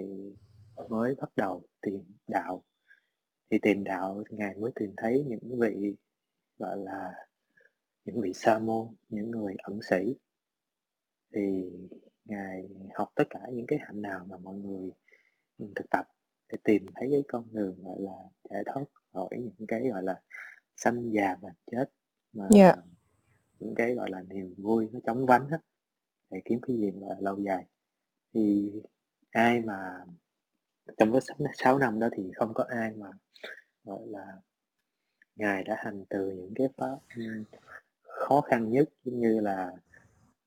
mới bắt đầu tìm đạo. Thì tìm đạo ngài mới tìm thấy những vị gọi là những vị sa môn những người ẩn sĩ. Thì ngài học tất cả những cái hạnh nào mà mọi người thực tập để tìm thấy cái con đường gọi là giải thoát khỏi những cái gọi là sanh già và chết mà Dạ. những cái gọi là niềm vui nó chóng vánh hết để kiếm cái gì mà lâu dài. Thì ai mà trong cái sáu- sáu năm đó thì không có ai mà gọi là ngài đã hành từ những cái pháp ừm, khó khăn nhất giống như là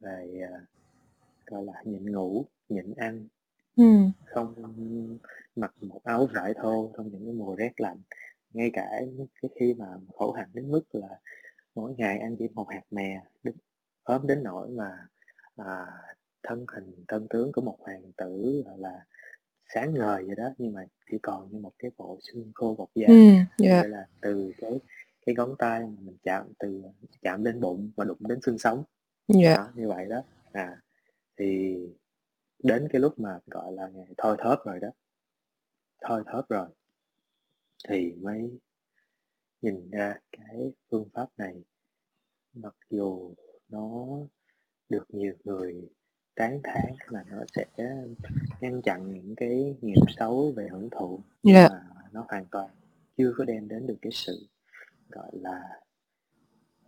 về à, gọi là nhịn ngủ nhịn ăn. Ừm. không mặc một áo vải thô trong những cái mùa rét lạnh. Ngay cả cái khi mà khổ hạnh đến mức là mỗi ngày ăn chỉ một hạt mè đến ốm đến nỗi mà à, thân hình thân tướng của một hoàng tử là sáng ngời vậy đó nhưng mà chỉ còn như một cái bộ xương khô bọc da Ừm, dạ. vậy là từ cái cái ngón tay mà mình chạm từ chạm lên bụng và đụng đến xương sống Dạ. đó như vậy đó à thì đến cái lúc mà gọi là ngày thôi thóp rồi đó thôi thóp rồi thì mới nhìn ra cái phương pháp này mặc dù nó được nhiều người tán thán là nó sẽ ngăn chặn những cái nghiệp xấu về hưởng thụ nhưng Dạ. mà nó hoàn toàn chưa có đem đến được cái sự gọi là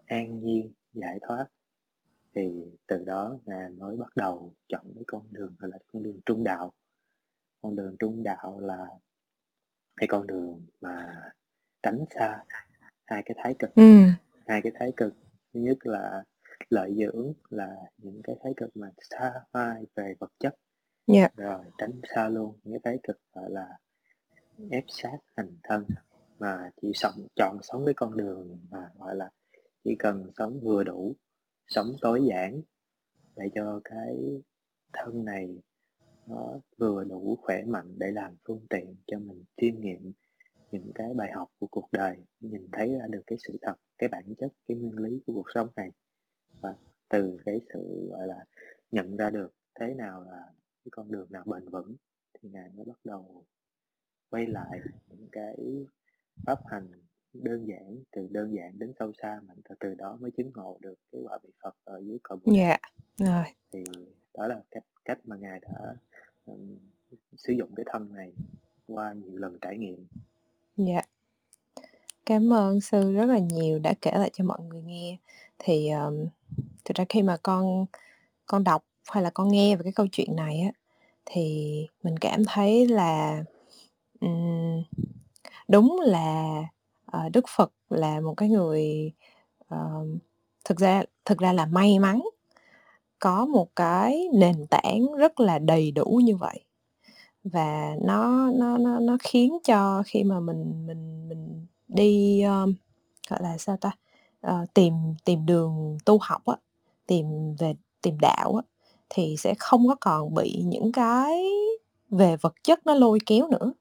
an nhiên giải thoát thì từ đó ngài mới bắt đầu chọn cái con đường gọi là con đường trung đạo con đường trung đạo là cái con đường mà tránh xa hai cái thái cực Ừm. hai cái thái cực thứ nhất là lợi dưỡng là những cái thái cực mà xa hoa về vật chất Dạ. rồi tránh xa luôn những cái thái cực gọi là ép sát hành thân mà chỉ sống chọn sống cái con đường mà gọi là chỉ cần sống vừa đủ sống tối giản để cho cái thân này nó vừa đủ khỏe mạnh để làm phương tiện cho mình chiêm nghiệm những cái bài học của cuộc đời nhìn thấy ra được cái sự thật cái bản chất cái nguyên lý của cuộc sống này và từ cái sự gọi là nhận ra được thế nào là cái con đường nào bền vững thì ngài mới bắt đầu quay lại những cái pháp hành đơn giản từ đơn giản đến sâu xa mà từ, từ đó mới chứng ngộ được cái quả vị Phật ở dưới cội Đề Dạ. Rồi. thì đó là cách cách mà ngài đã ừm, sử dụng cái thân này qua nhiều lần trải nghiệm Dạ. Cảm ơn sư rất là nhiều đã kể lại cho mọi người nghe. Thì, ờm, thực ra khi mà con con đọc hay là con nghe về cái câu chuyện này á, thì mình cảm thấy là, ừm, đúng là, ờ, Đức Phật là một cái người, ờm, thực ra thực ra là may mắn có một cái nền tảng rất là đầy đủ như vậy. Và nó nó nó nó khiến cho khi mà mình mình mình đi, ơ, gọi là, sao ta, ờ, tìm tìm đường tu học á, tìm về tìm đạo á, thì sẽ không có còn bị những cái về vật chất nó lôi kéo nữa.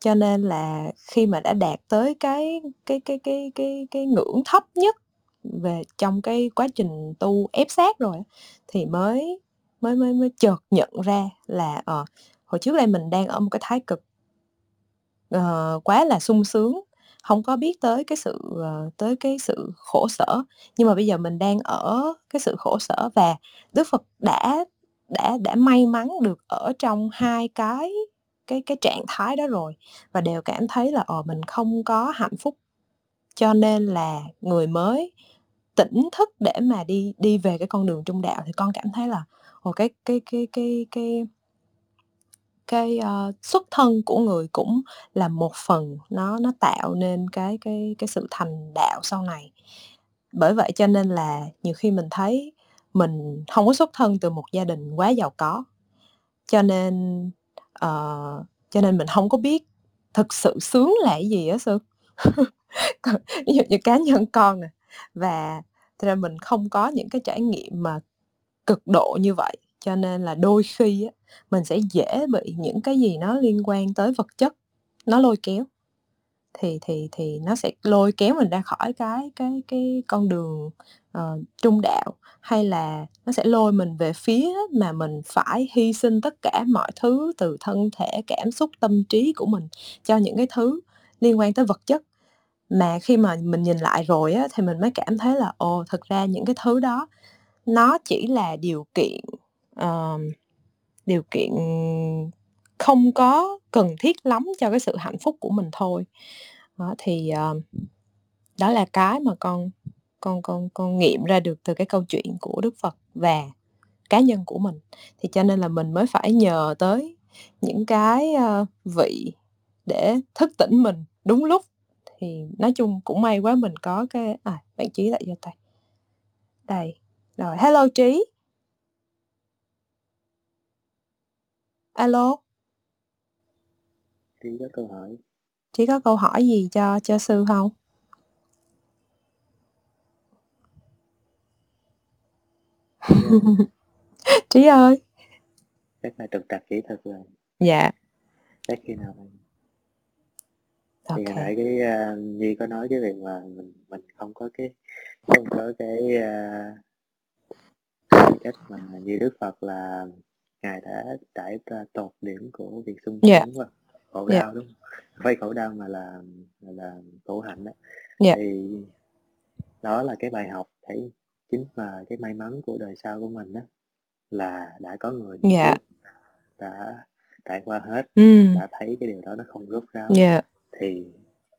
Cho nên là khi mà đã đạt tới cái cái cái cái cái cái ngưỡng thấp nhất về trong cái quá trình tu ép sát rồi thì mới mới mới mới chợt nhận ra là, ờ, hồi trước đây mình đang ở một cái thái cực ờ, quá là sung sướng, hông có biết tới cái sự, ờ, tới cái sự khổ sở. Nhưng mà bây giờ mình đang ở cái sự khổ sở và Đức Phật đã đã đã may mắn được ở trong hai cái cái cái trạng thái đó rồi và đều cảm thấy là, ờ, mình không có hạnh phúc. Cho nên là người mới tỉnh thức để mà đi đi về cái con đường trung đạo thì con cảm thấy là, ồ, cái cái cái cái cái cái, ơ, xuất thân của người cũng là một phần nó nó tạo nên cái cái cái sự thành đạo sau này. Bởi vậy cho nên là nhiều khi mình thấy mình hông có xuất thân từ một gia đình quá giàu có, cho nên, ờ, cho nên mình hông có biết thực sự sướng là cái gì á sư. còn ví dụ như cá nhân con nè và thật ra mình không có những cái trải nghiệm mà cực độ như vậy cho nên là đôi khi á mình sẽ dễ bị những cái gì nó liên quan tới vật chất nó lôi kéo. Thì thì thì nó sẽ lôi kéo mình ra khỏi cái cái cái con đường ờ, trung đạo hay là nó sẽ lôi mình về phía mà mình phải hy sinh tất cả mọi thứ từ thân thể cảm xúc tâm trí của mình cho những cái thứ liên quan tới vật chất. Mà khi mà mình nhìn lại rồi á thì mình mới cảm thấy là ồ thực ra những cái thứ đó nó chỉ là điều kiện uh, điều kiện không có cần thiết lắm cho cái sự hạnh phúc của mình thôi. Đó, thì uh, đó là cái mà con con con con nghiệm ra được từ cái câu chuyện của Đức Phật và cá nhân của mình. Thì cho nên là mình mới phải nhờ tới những cái uh, vị để thức tỉnh mình đúng lúc. Thì nói chung cũng may quá mình có cái à bạn trí lại cho tay. Đây rồi hello trí. Alo? Trí có câu hỏi. Trí có câu hỏi gì cho cho sư không? Ơi, trí ơi. Chắc là trục trặc kỹ thuật rồi dạ. Chắc khi nào mình thì ok. hồi nãy cái uh, Nhi có nói cái việc mà mình mình không có cái không có cái uh, cách mà như Đức Phật là ngài đã trải qua tột điểm của việc sung sướng và khổ Dạ. đau đúng không? Không phải khổ đau mà là là, là khổ hạnh đó. Dạ. thì đó là cái bài học thấy chính là cái may mắn của đời sau của mình đó là đã có người đi Dạ. đã trải qua hết ừ đã thấy cái điều đó nó không rốt ráo dạ thì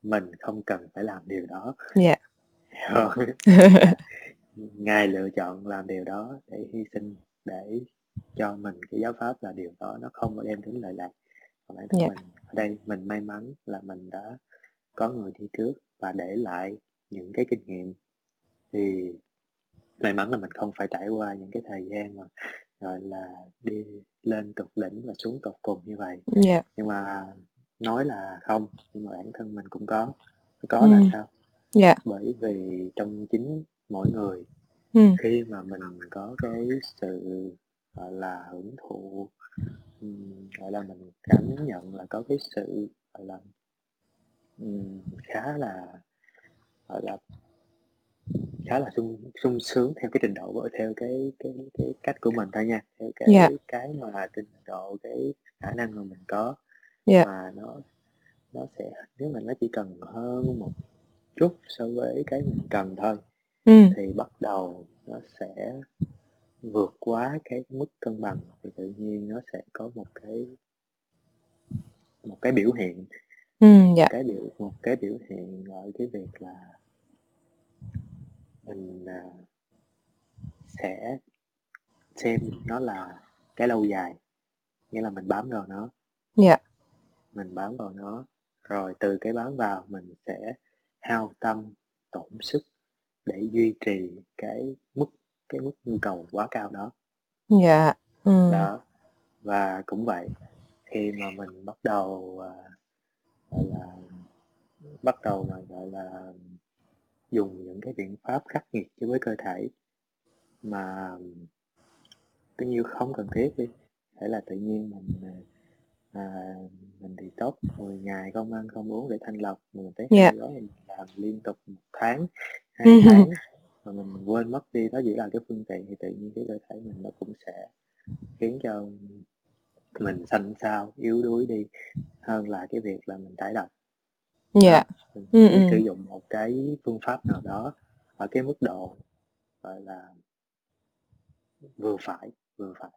mình không cần phải làm điều đó không? ngài lựa chọn làm điều đó để hy sinh để cho mình cái giáo pháp là điều đó nó không có đem đến lợi lạc. Còn bản thân Dạ. mình ở đây mình may mắn là mình đã có người đi trước và để lại những cái kinh nghiệm. Thì may mắn là mình không phải trải qua những cái thời gian mà gọi là đi lên tột đỉnh và xuống tột cùng như vậy. Dạ. Nhưng mà nói là không nhưng mà bản thân mình cũng có. Có là Ừ. sao? Dạ. Bởi vì trong chính mỗi người ừ. khi mà mình có cái sự gọi là hưởng thụ ừm, gọi là mình cảm nhận là có cái sự gọi là khá là gọi là khá là sung sung sướng theo cái trình độ theo cái cái cái cách của mình thôi nha theo cái Dạ. cái mà trình độ cái khả năng mà mình có Dạ. mà nó nó sẽ nếu mà nó chỉ cần hơn một chút so với cái mình cần thôi ừ thì bắt đầu nó sẽ vượt quá cái mức cân bằng thì tự nhiên nó sẽ có một cái một cái biểu hiện. Ừ dạ. cái biểu một cái biểu hiện ở cái việc là mình à, sẽ xem nó là cái lâu dài nghĩa là mình bám vào nó. Dạ. Mình bám vào nó rồi từ cái bám vào mình sẽ hao tâm tổn sức để duy trì cái mức cái mức nhu cầu quá cao đó dạ ừ đó và cũng vậy khi mà mình bắt đầu à, gọi là bắt đầu mà gọi là dùng những cái biện pháp khắc nghiệt cho với cơ thể mà cứ như không cần thiết đi thể là tự nhiên mình à, mình thì tốt 10 ngày không ăn không uống để thanh lọc mình Dạ. hai gói mình làm liên tục một tháng hai Ừ. tháng mà mình quên mất đi đó chỉ là cái phương tiện thì tự nhiên cái cơ thể mình nó cũng sẽ khiến cho mình xanh xao yếu đuối đi hơn là cái việc là mình tái độc dạ mình Ừ, phải ừ. sử dụng một cái phương pháp nào đó ở cái mức độ gọi là vừa phải vừa phải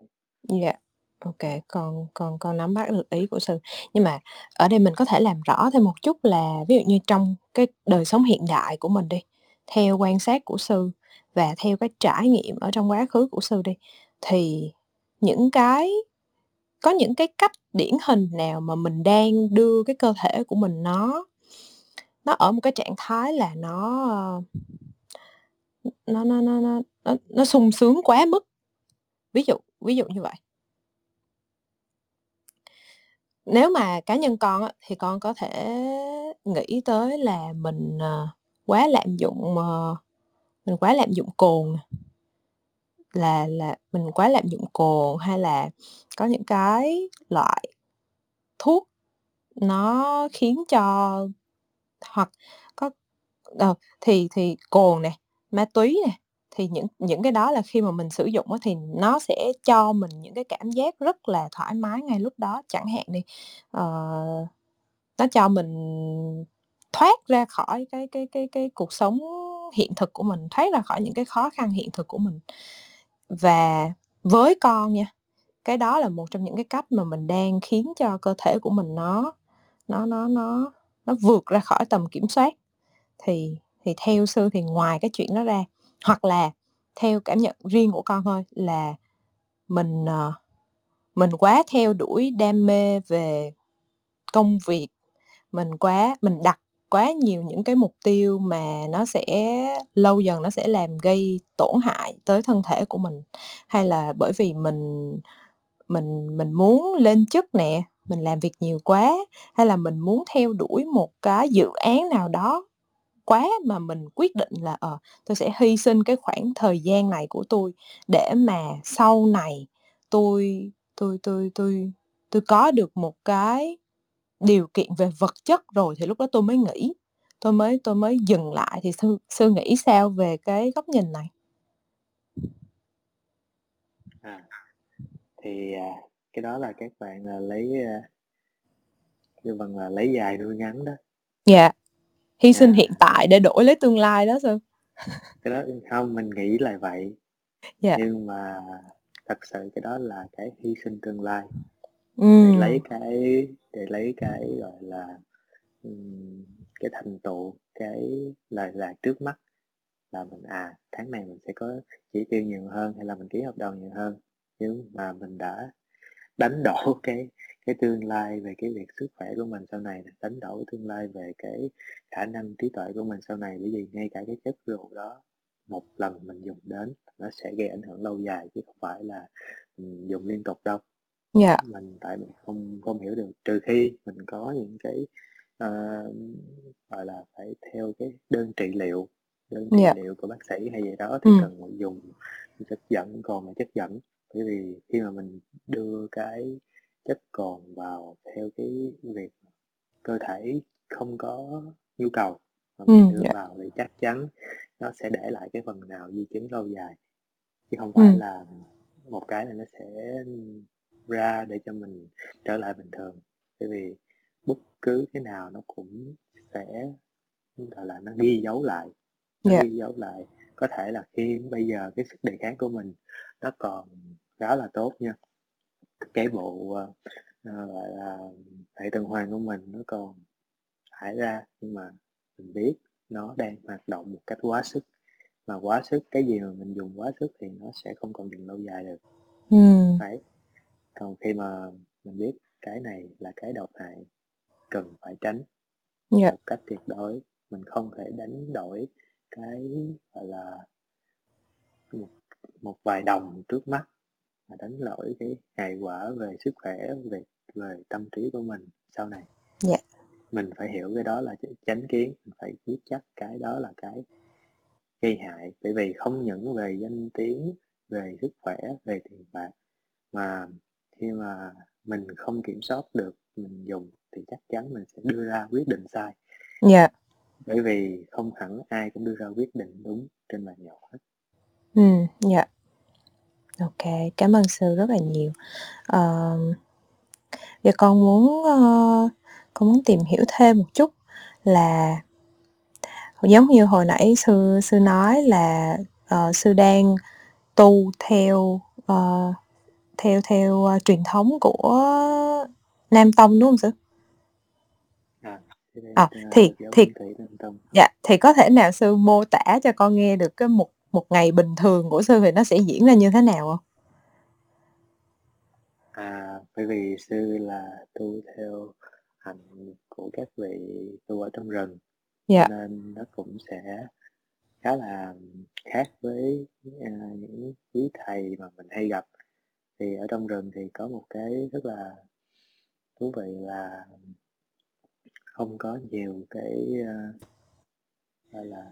Dạ, ok, con con con nắm bắt được ý của sư. Nhưng mà ở đây mình có thể làm rõ thêm một chút là ví dụ như trong cái đời sống hiện đại của mình đi, theo quan sát của sư và theo cái trải nghiệm ở trong quá khứ của sư đi, thì những cái có những cái cách điển hình nào mà mình đang đưa cái cơ thể của mình nó nó ở một cái trạng thái là nó ờ, nó nó nó nó nó, nó sung sướng quá mức. Ví dụ ví dụ như vậy. Nếu mà cá nhân con á, thì con có thể nghĩ tới là mình, ờ, quá lạm dụng, ờ mình quá lạm dụng cồn. Là là mình quá lạm dụng cồn hay là có những cái loại thuốc nó khiến cho hoặc có à, thì thì cồn nè, ma túy nè, thì những những cái đó là khi mà mình sử dụng thì nó sẽ cho mình những cái cảm giác rất là thoải mái ngay lúc đó. Chẳng hạn đi, uh, nó cho mình thoát ra khỏi cái cái cái cái cuộc sống hiện thực của mình, thoát ra khỏi những cái khó khăn hiện thực của mình. Và với con nha, cái đó là một trong những cái cách mà mình đang khiến cho cơ thể của mình nó nó nó nó nó vượt ra khỏi tầm kiểm soát. Thì thì theo Sư thì ngoài cái chuyện đó ra, hoặc là theo cảm nhận riêng của con thôi là mình, ờ, mình quá theo đuổi đam mê về công việc, mình quá mình đặt quá nhiều những cái mục tiêu mà nó sẽ lâu dần nó sẽ làm gây tổn hại tới thân thể của mình. Hay là bởi vì mình mình mình muốn lên chức nè, mình làm việc nhiều quá, hay là mình muốn theo đuổi một cái dự án nào đó quá mà mình quyết định là, ờ, tôi sẽ hy sinh cái khoảng thời gian này của tôi để mà sau này tôi tôi tôi tôi tôi có được một cái điều kiện về vật chất rồi thì lúc đó tôi mới nghỉ, tôi mới tôi mới dừng lại. Thì Sư Sư nghĩ sao về cái góc nhìn này? À, thì, à, cái đó là các bạn, à, lấy, a kêu bằng là lấy dài nuôi ngắn đó. Dạ, hy sinh À. hiện tại để đổi lấy tương lai đó Sư. Cái đó hông, mình nghĩ là vậy. Dạ. Nhưng mà thật sự cái đó là cái hy sinh tương lai. Để lấy cái để lấy cái, gọi là, ừm, cái thành tựu, cái lời lạc trước mắt là mình, à, tháng này mình sẽ có chỉ tiêu nhiều hơn hay là mình ký hợp đồng nhiều hơn. Nhưng mà mình đã đánh đổi cái cái tương lai về cái việc sức khỏe của mình sau này nè, đánh đổi tương lai về cái khả năng trí tuệ của mình sau này. Bởi vì ngay cả cái chất rượu đó, một lần mình dùng đến nó sẽ gây ảnh hưởng lâu dài chứ không phải là, dùng liên tục đâu. Dạ. Mình tại mình không không hiểu được, trừ khi mình có những cái, ờ, gọi là, phải theo cái đơn trị liệu, đơn trị Dạ. liệu của bác sĩ hay gì đó thì Ừm. cần dùng chất dẫn, cồn là chất dẫn. Bởi vì khi mà mình đưa cái chất cồn vào theo cái việc cơ thể không có nhu cầu mà mình Ừm, đưa dạ. vào thì chắc chắn nó sẽ để lại cái phần nào di chứng lâu dài. Chứ không phải Ừm. là một cái là nó sẽ ra để cho mình trở lại bình thường. Bởi vì bất cứ cái nào nó cũng sẽ, gọi là, nó ghi dấu lại, nó Dạ. ghi dấu lại. Có thể là khi bây giờ cái sức đề kháng của mình nó còn khá là tốt nha. Cái bộ, ờ, ờ, gọi là, hệ tuần hoàn của mình nó còn thải ra, nhưng mà mình biết nó đang hoạt động một cách quá sức. Mà quá sức, cái gì mà mình dùng quá sức thì nó sẽ không còn dùng lâu dài được. Ừm. Đấy. Còn khi mà mình biết cái này là cái độc hại, cần phải tránh Dạ. một cách tuyệt đối. Mình không thể đánh đổi cái, gọi là một một vài đồng trước mắt mà đánh đổi cái hệ quả về sức khỏe, về về tâm trí của mình sau này. Dạ. Mình phải hiểu cái đó là chánh kiến, mình phải biết chắc cái đó là cái gây hại. Bởi vì không những về danh tiếng, về sức khỏe, về tiền bạc, mà khi mà mình không kiểm soát được mình dùng thì chắc chắn mình sẽ đưa ra quyết định sai. Dạ. Bởi vì không hẳn ai cũng đưa ra quyết định đúng trên bàn nhậu hết. Ừm, dạ. Ô kê, cảm ơn Sư rất là nhiều. Ờ, giờ con muốn, ơ, con muốn tìm hiểu thêm một chút là giống như hồi nãy Sư Sư nói là, ờ, Sư đang tu theo, ờ, theo theo, ơ, truyền thống của Nam Tông, đúng hông Sư? À, cái này, Ờ, thì giáo thì Thủy dạ, thì có thể nào Sư mô tả cho con nghe được cái một một ngày bình thường của Sư thì nó sẽ diễn ra như thế nào hông? À, bởi vì Sư là tu theo hành của các vị tu ở trong rừng, Dạ. nên nó cũng sẽ khá là khác với, ờ, những quý thầy mà mình hay gặp. Thì ở trong rừng thì có một cái rất là thú vị là không có nhiều cái uh, gọi là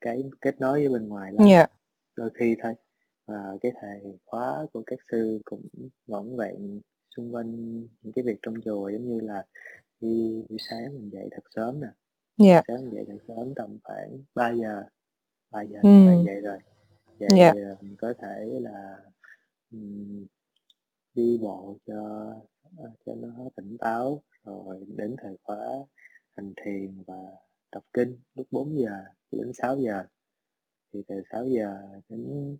cái kết nối với bên ngoài lắm Dạ. đôi khi thôi và cái thời khóa của các sư cũng vỏn vẹn xung quanh những cái việc trong chùa giống như là khi buổi sáng mình dậy thật sớm nè Dạ. sáng dậy thật sớm tầm khoảng 3 giờ 3 giờ mình phải dậy rồi dậy Dạ. thì mình có thể là đi bộ cho ờ, cho nó tỉnh táo rồi đến thời khóa hành thiền và đọc kinh lúc 4 giờ đến 6 giờ thì từ 6 giờ đến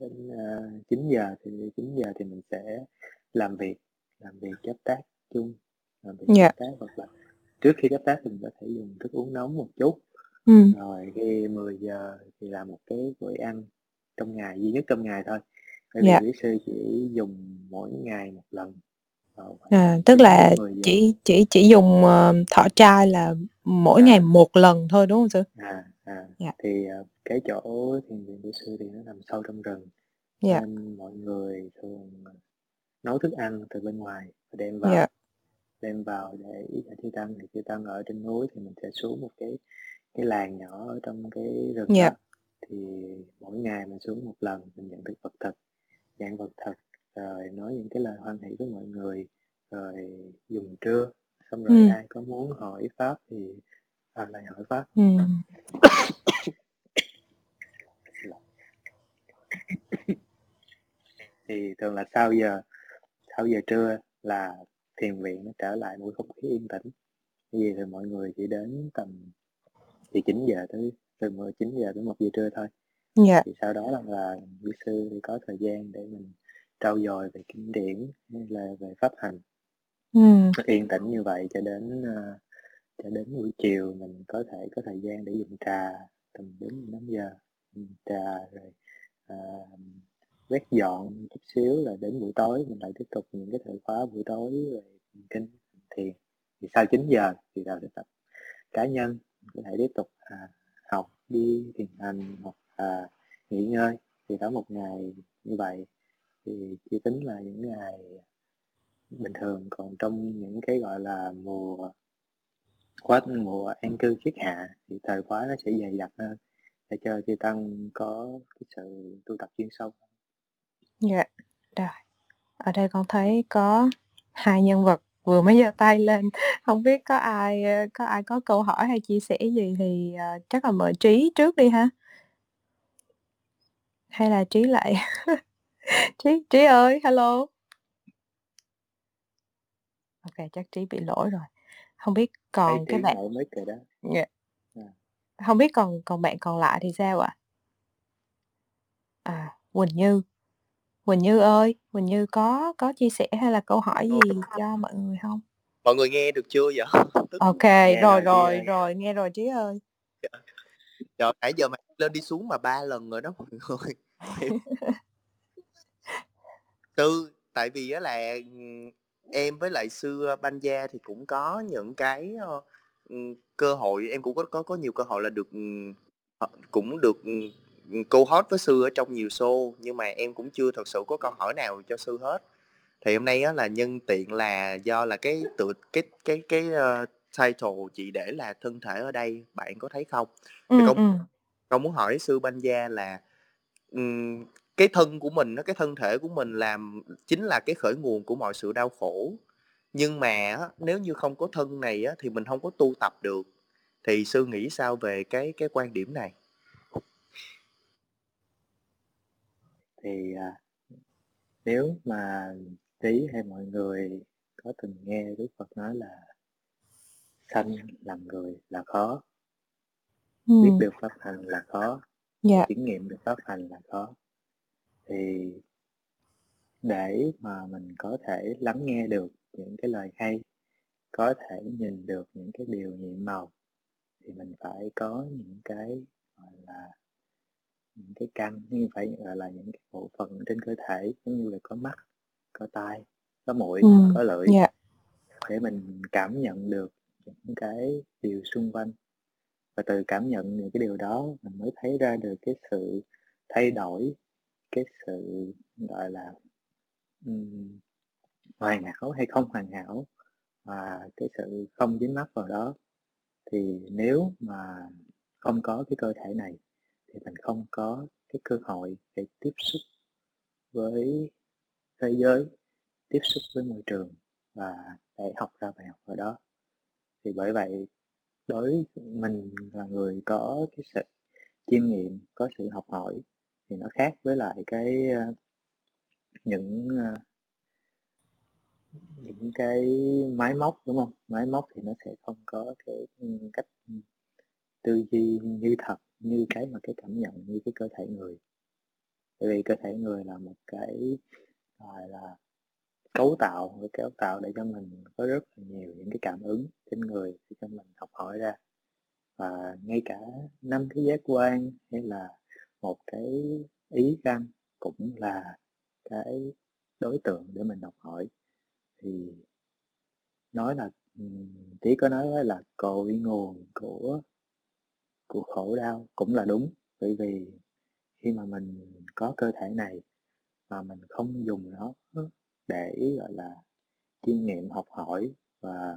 đến uh, 9 giờ thì 9 giờ thì mình sẽ làm việc làm việc chấp tác chung làm việc Dạ. chấp tác hoặc là trước khi chấp tác thì mình có thể dùng thức uống nóng một chút Ừ. rồi khi 10 giờ thì làm một cái bữa ăn trong ngày duy nhất trong ngày thôi bởi vì Dạ. quý sư chỉ dùng mỗi ngày một lần khoảng À, tức 9 là đến 10 giờ chỉ chỉ chỉ dùng ờ, thọ trai là mỗi ngày à một lần thôi đúng không sư? à à Dạ. thì ờ, cái chỗ thiền viện của sư thì nó nằm sâu trong rừng Dạ. nên mọi người thường nấu thức ăn từ bên ngoài và đem Dạ. vào đem vào để cho chư tăng thì chư tăng ở trên núi thì mình sẽ xuống một cái cái làng nhỏ ở trong cái rừng Dạ. đó thì mỗi ngày mình xuống một lần mình nhận được vật thực dạng vật thực rồi nói những cái lời hoan hỷ với mọi người rồi dùng trưa xong rồi Ừ. ai có muốn hỏi pháp thì à, lại hỏi pháp Ừ. thì thường là sau giờ sau giờ trưa là thiền viện nó trở lại một không khí yên tĩnh vì thì mọi người chỉ đến tầm từ 9 giờ tới từ 19 giờ tới 1 giờ trưa thôi Dạ. thì sau đó là, là quý sư thì có thời gian để mình trau dồi về kinh điển hay là về pháp hành Ừ. nó yên tĩnh như vậy cho đến ờ, cho đến buổi chiều mình có thể có thời gian để dùng trà tầm 4 5 giờ dùng trà rồi à, quét dọn chút xíu rồi đến buổi tối mình lại tiếp tục những cái thời khóa buổi tối về kinh thiền thì sau 9 giờ thì là tập cá nhân có thể tiếp tục à, học đi thiền hành hoặc à, nghỉ ngơi thì đó một ngày như vậy thì chỉ tính là những ngày bình thường còn trong những cái gọi là mùa quá mùa an cư kiết hạ thì thời khóa nó sẽ dày đặc hơn để cho chư tăng có cái sự tu tập chuyên sâu Dạ. Rồi. Ở đây con thấy có hai nhân vật vừa mới giơ tay lên. Không biết có ai có ai có câu hỏi hay chia sẻ gì thì uh, chắc là mời Trí trước đi ha. Hay là Trí lại Trí Trí ơi, hello. Ok, chắc Trí bị lỗi rồi. Không biết thấy còn cái trí bạn mở mic rồi đó Dạ. à. Không biết còn còn bạn còn lại thì sao ạ? À, Quỳnh Như. Quỳnh Như ơi, Quỳnh Như có có chia sẻ hay là câu hỏi gì cho mọi người không? mọi người nghe được chưa vậy Tức- Ok, nghe rồi rồi rồi nghe rồi Trí ơi trời nãy giờ mà lên đi xuống mà ba lần rồi đó mọi người. Tư tại vì á là em với lại sư Banja thì cũng có những cái ờ, ừm, cơ hội em cũng có có có nhiều cơ hội là được ừm, ờ, cũng được ừm, câu hot với sư ở trong nhiều show nhưng mà em cũng chưa thật sự có câu hỏi nào cho sư hết. Thì hôm nay á là nhân tiện là do là cái tự cái cái cái ờ, title chị để là thân thể ở đây bạn có thấy không? Thì Ừ con ừ. con muốn hỏi sư Banja là ừm, cái thân của mình nó cái thân thể của mình làm chính là cái khởi nguồn của mọi sự đau khổ. Nhưng mà á, nếu như không có thân này á, thì mình không có tu tập được. Thì sư nghĩ sao về cái cái quan điểm này? Thì à, nếu mà trí hay mọi người có từng nghe Đức Phật nói là sanh làm người là khó Ừ. biết được pháp hành là khó Dạ. chứng nghiệm được pháp hành là khó thì để mà mình có thể lắng nghe được những cái lời hay có thể nhìn được những cái điều nhiệm màu thì mình phải có những cái gọi là những cái căn như phải gọi là những cái bộ phận trên cơ thể giống như là có mắt có tai có mũi Ừ. có lưỡi Dạ. để mình cảm nhận được những cái điều xung quanh. Và từ cảm nhận những cái điều đó mình mới thấy ra được cái sự thay đổi cái sự gọi là um, hoàn hảo hay không hoàn hảo và cái sự không dính mắc vào đó. Thì nếu mà không có cái cơ thể này thì mình không có cái cơ hội để tiếp xúc với thế giới tiếp xúc với môi trường và để học ra bài học ở đó thì bởi vậy, đối với mình là người có cái sự chiêm nghiệm, có sự học hỏi thì nó khác với lại cái ờ, những ờ, những cái máy móc, đúng không? Máy móc thì nó sẽ không có cái ừ, cách tư duy như thật, như cái mà cái cảm nhận, như cái cơ thể người. Bởi vì cơ thể người là một cái, gọi là cấu tạo cái cấu tạo để cho mình có rất là nhiều những cái cảm ứng trên người để cho mình học hỏi ra. Và ngay cả năm cái giác quan hay là một cái ý căn cũng là cái đối tượng để mình học hỏi. Thì nói là tí có nói là cội nguồn của của khổ đau cũng là đúng. Bởi vì khi mà mình có cơ thể này mà mình không dùng nó để, gọi là chiêm nghiệm, học hỏi và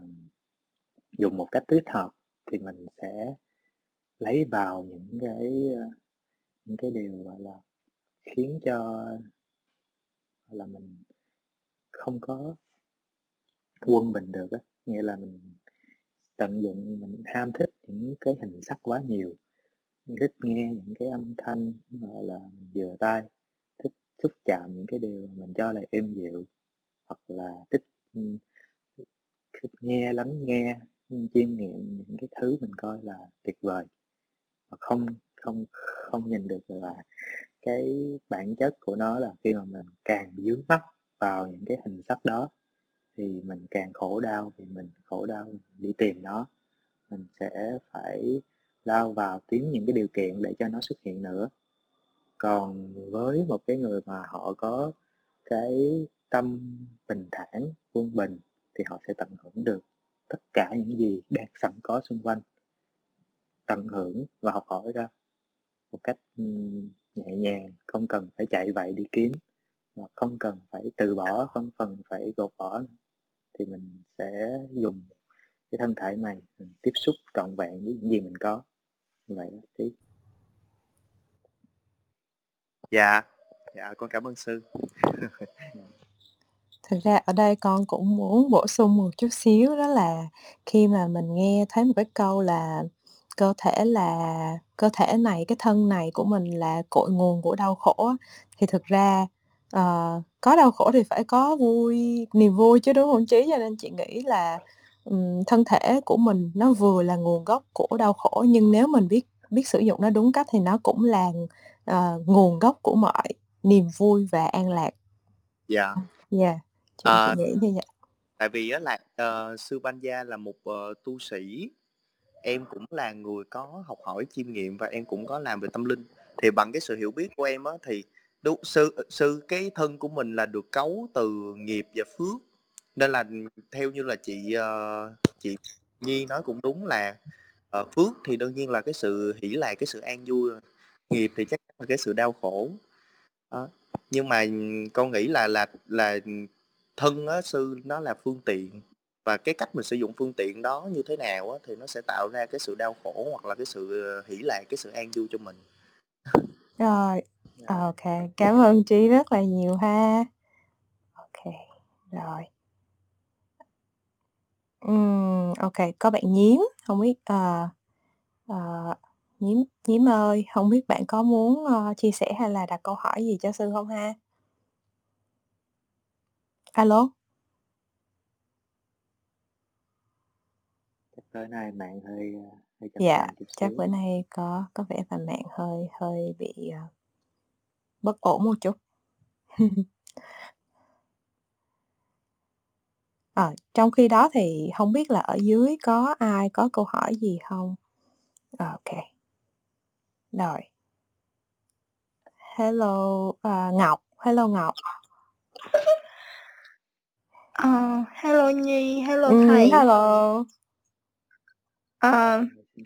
dùng một cách thích hợp thì mình sẽ lấy vào những cái ờ, những cái điều, gọi là, khiến cho là, mình không có quân bình được á. Nghĩa là mình tận dụng, mình ham thích những cái hình sắc quá nhiều, thích nghe những cái âm thanh, gọi là, vừa tai, thích xúc chạm những cái điều mình cho là êm dịu hoặc là thích thích nghe, lắng nghe chiêm nghiệm những cái thứ mình coi là tuyệt vời. Mà không không không nhìn được là cái bản chất của nó là khi mà mình càng dướng mắt vào những cái hình sắc đó thì mình càng khổ đau, thì mình khổ đau đi tìm nó. Mình sẽ phải lao vào tìm những cái điều kiện để cho nó xuất hiện nữa. Còn với một cái người mà họ có cái tâm bình thản quân bình thì họ sẽ tận hưởng được tất cả những gì đang sẵn có xung quanh. Tận hưởng và học hỏi ra một cách nhẹ nhàng không cần phải chạy vậy đi kiếm và không cần phải từ bỏ không cần phải gột bỏ thì mình sẽ dùng cái thân thể này mình tiếp xúc trọn vẹn với những gì mình có. Như vậy tí dạ. Dạ con cảm ơn sư thực ra ở đây con cũng muốn bổ sung một chút xíu đó là khi mà mình nghe thấy một cái câu là cơ thể là cơ thể này, cái thân này của mình là cội nguồn của đau khổ thì thực ra, ờ, có đau khổ thì phải có vui niềm vui chứ, đúng hông Trí? Cho nên chị nghĩ là, ừm, thân thể của mình nó vừa là nguồn gốc của đau khổ, nhưng nếu mình biết biết sử dụng nó đúng cách thì nó cũng là, ờ, nguồn gốc của mọi niềm vui và an lạc. Dạ. Yeah, chị chị Ờ. nghĩ như vậy. Tại vì á là, ờ, sư Panya là một, ờ, tu sĩ, em cũng là người có học hỏi chiêm nghiệm và em cũng có làm về tâm linh. Thì bằng cái sự hiểu biết của em á thì đúng sư ờ, sư cái thân của mình là được cấu từ nghiệp và phước, nên là, theo như là chị, ờ, chị Nhi nói cũng đúng là, ờ, phước thì đương nhiên là cái sự hỷ lạc, cái sự an vui rồi, nghiệp thì chắc chắn là cái sự đau khổ. Đó, nhưng mà, con nghĩ là là là, thân á sư nó là phương tiện và cái cách mình sử dụng phương tiện đó như thế nào á thì nó sẽ tạo ra cái sự đau khổ hoặc là cái sự, ờ, hỷ lạc, cái sự an vui cho mình. Rồi, Dạ. kê, cảm ơn Trí rất là nhiều ha. Kê, rồi. Ô kê, có bạn Nhím, hông biết, ờ, ờ, Nhím Nhím ơi, hông biết bạn có muốn, ơ, chia sẻ hay là đặt câu hỏi gì cho sư hông ha? A lô? Chắc tối nay mạng hơi, ơ, hơi trầm Dạ, chút chắc xíu. bữa nay có có vẻ là mạng hơi hơi bị, ờ bất ổn một chút. Ờ, trong khi đó thì hông biết là ở dưới có ai có câu hỏi gì hông? Ô kê. Rồi. Hello, ờ, Ngọc, hello Ngọc. Ờ, hello Nhi, hello Ừm, thầy. hello. Ờ,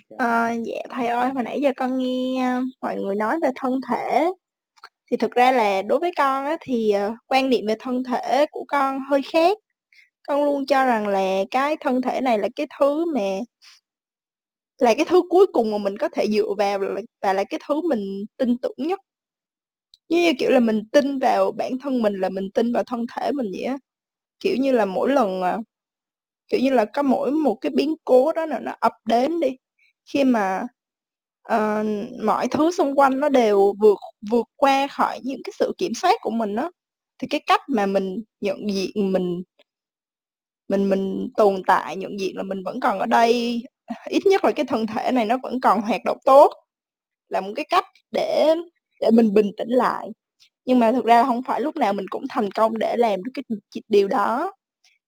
Dạ, ờ, dạ thầy ơi, hồi nãy giờ con nghe mọi người nói về thân thể. Thì thực ra là đối với con á thì, ờ, quan niệm về thân thể của con hơi khác. con luôn cho rằng là cái thân thể này là cái thứ mà là cái thứ cuối cùng mà mình có thể dựa vào là và là cái thứ mình tin tưởng nhất. Giống như, kiểu là, mình tin vào bản thân mình là mình tin vào thân thể mình vậy á. Kiểu như là, mỗi lần, à kiểu như là, có mỗi một cái biến cố đó là nó ập đến đi, khi mà, ờ, mọi thứ xung quanh nó đều vượt vượt qua khỏi những cái sự kiểm soát của mình á, thì cái cách mà mình nhận diện mình mình mình tồn tại, nhận diện là mình vẫn còn ở đây, ít nhất là cái thân thể này nó vẫn còn hoạt động tốt, là một cái cách để để mình bình tĩnh lại. Nhưng mà thực ra là không phải lúc nào mình cũng thành công để làm được cái, điều đó.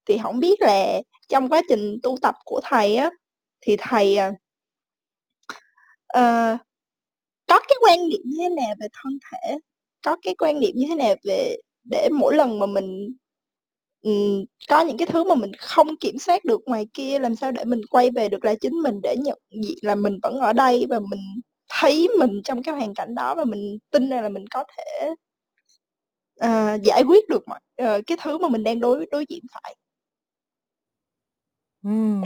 Thì không biết là trong quá trình tu tập của thầy á, thì thầy, à ờ, có cái quan niệm như thế nào về thân thể? Có cái quan niệm như thế nào về để mỗi lần mà mình, um, có những cái thứ mà mình không kiểm soát được ngoài kia, làm sao để mình quay về được là chính mình, để nhận diện là mình vẫn ở đây và mình thấy mình trong cái hoàn cảnh đó và mình tin rằng là mình có thể uh, giải quyết được mọi uh, cái thứ mà mình đang đối đối diện phải? Ừm,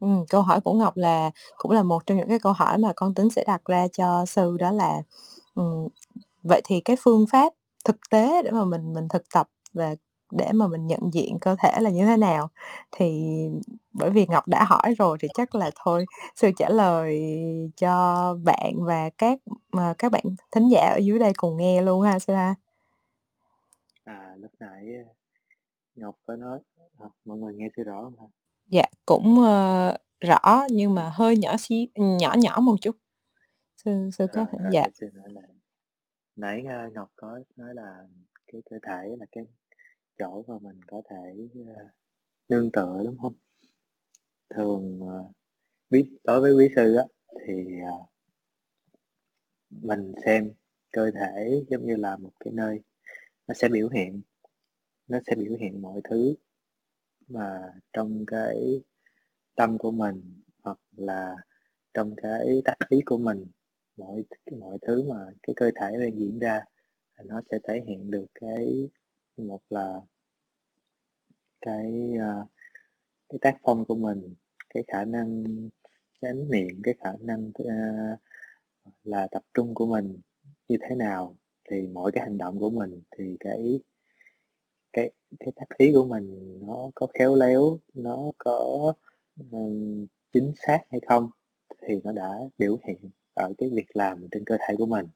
Ừ, câu hỏi của Ngọc là cũng là một trong những cái câu hỏi mà con tính sẽ đặt ra cho sư đó là, um, vậy thì cái phương pháp thực tế để mà mình mình thực tập và để mà mình nhận diện cơ thể là như thế nào? Thì bởi vì Ngọc đã hỏi rồi thì chắc là thôi sư trả lời cho bạn và các mà các bạn thính giả ở dưới đây cùng nghe luôn ha sư ha. À, lúc nãy, a, Ngọc có nói ờ, mọi người nghe sư rõ hông ha? Dạ, cũng, ơ, rõ nhưng mà hơi nhỏ xí nhỏ nhỏ một chút. Sư sư có thể dạ. lại. Nãy, a, Ngọc có nói là cái cơ thể là cái chỗ mà mình có thể, a, nương tựa, đúng hông? Thường, ờ, quý đối với quý sư á, thì, à mình xem cơ thể giống như là một cái nơi nó sẽ biểu hiện nó sẽ biểu hiện mọi thứ mà trong cái tâm của mình, hoặc là trong cái tác ý của mình, mọi mọi thứ mà cái cơ thể đang diễn ra nó sẽ thể hiện được cái một là cái, à, cái tác phong của mình, cái khả năng chánh niệm, cái khả năng, uh, là tập trung của mình như thế nào, thì mỗi cái hành động của mình thì cái cái cái tác ý của mình nó có khéo léo, nó có, um, chính xác hay không thì nó đã biểu hiện ở cái việc làm trên cơ thể của mình.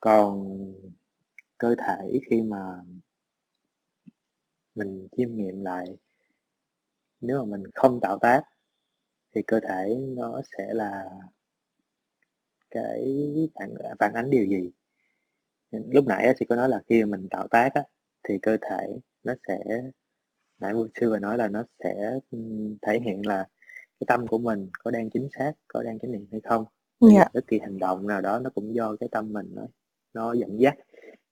Còn cơ thể khi mà mình chiêm nghiệm lại nếu mà mình không tạo tác thì cơ thể nó sẽ là cái phản, phản ánh điều gì? Lúc nãy sư có nói là khi mình tạo tác á, thì cơ thể nó sẽ nãy vừa sư vừa nói là nó sẽ, thể hiện là cái tâm của mình có đang chính xác, có đang chánh niệm hay không. Tại vì Dạ. bất kỳ hành động nào đó nó cũng do cái tâm mình nó nó dẫn dắt.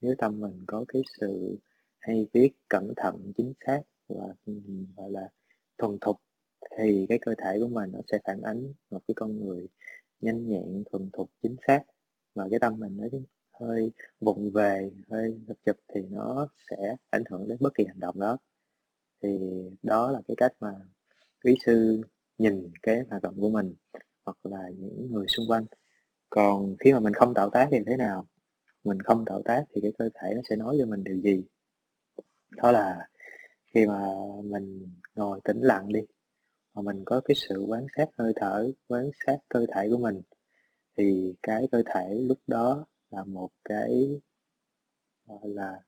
Nếu tâm mình có cái sự hay biết, cẩn thận, chính xác và, gọi là, thuần thục thì cái cơ thể của mình nó sẽ phản ánh một cái con người nhanh nhẹn, thuần thục, chính xác. Và cái tâm mình nó hơi vụng về, hơi chụp chụp thì nó sẽ ảnh hưởng đến bất kỳ hành động đó. Thì đó là cái cách mà quý sư nhìn cái hoạt động của mình, hoặc là những người xung quanh. Còn khi mà mình không tạo tác thì thế nào? Mình không tạo tác thì cái cơ thể nó sẽ nói cho mình điều gì? Đó là khi mà mình ngồi tĩnh lặng đi, mà mình có cái sự quan sát hơi thở, quan sát cơ thể của mình, thì cái cơ thể lúc đó là một cái, gọi là,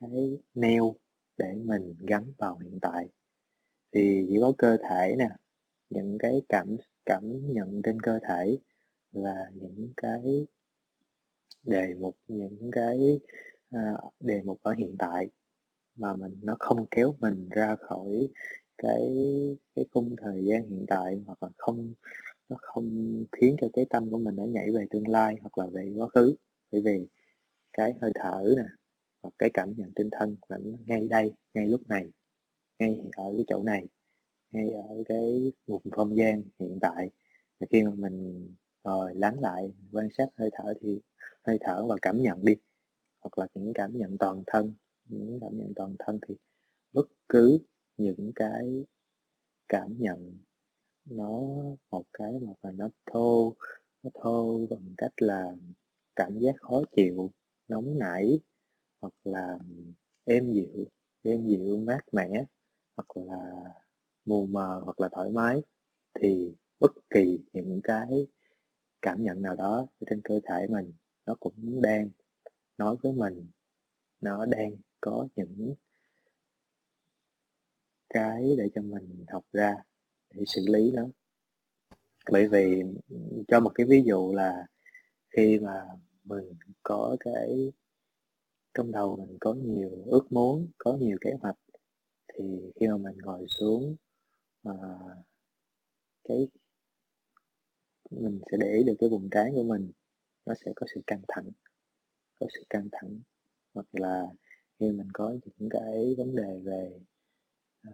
cái neo để mình gắn vào hiện tại. Thì chỉ có cơ thể nè, những cái cảm cảm nhận trên cơ thể là những cái đề mục, những cái, a, đề mục ở hiện tại mà mình nó không kéo mình ra khỏi cái cái khung thời gian hiện tại, hoặc là không nó không khiến cho cái tâm của mình nó nhảy về tương lai hoặc là về quá khứ. Bởi vì cái hơi thở nè, hoặc cái cảm nhận tinh thân là ngay đây, ngay lúc này, ngay ở cái chỗ này, ngay ở cái vùng không gian hiện tại. Và khi mà mình ngồi lắng lại, quan sát hơi thở thì hơi thở và cảm nhận đi, hoặc là những cảm nhận toàn thân, những cảm nhận toàn thân thì bất cứ những cái cảm nhận nó một cái mà nó thô nó thô bằng cách là cảm giác khó chịu, nóng nảy, hoặc là êm dịu êm dịu mát mẻ, hoặc là mù mờ, hoặc là thoải mái, thì bất kỳ những cái cảm nhận nào đó trên cơ thể mình, nó cũng đang nói với mình, nó đang có những cái để cho mình học ra, để xử lý nó. Bởi vì cho một cái ví dụ là khi mà mình có cái trong đầu mình có nhiều ước muốn có nhiều kế hoạch. Thì khi mà mình ngồi xuống mà cái mình sẽ để ý được cái vùng trán của mình nó sẽ có sự căng thẳng có sự căng thẳng. Hoặc là khi mình có những cái vấn đề về à,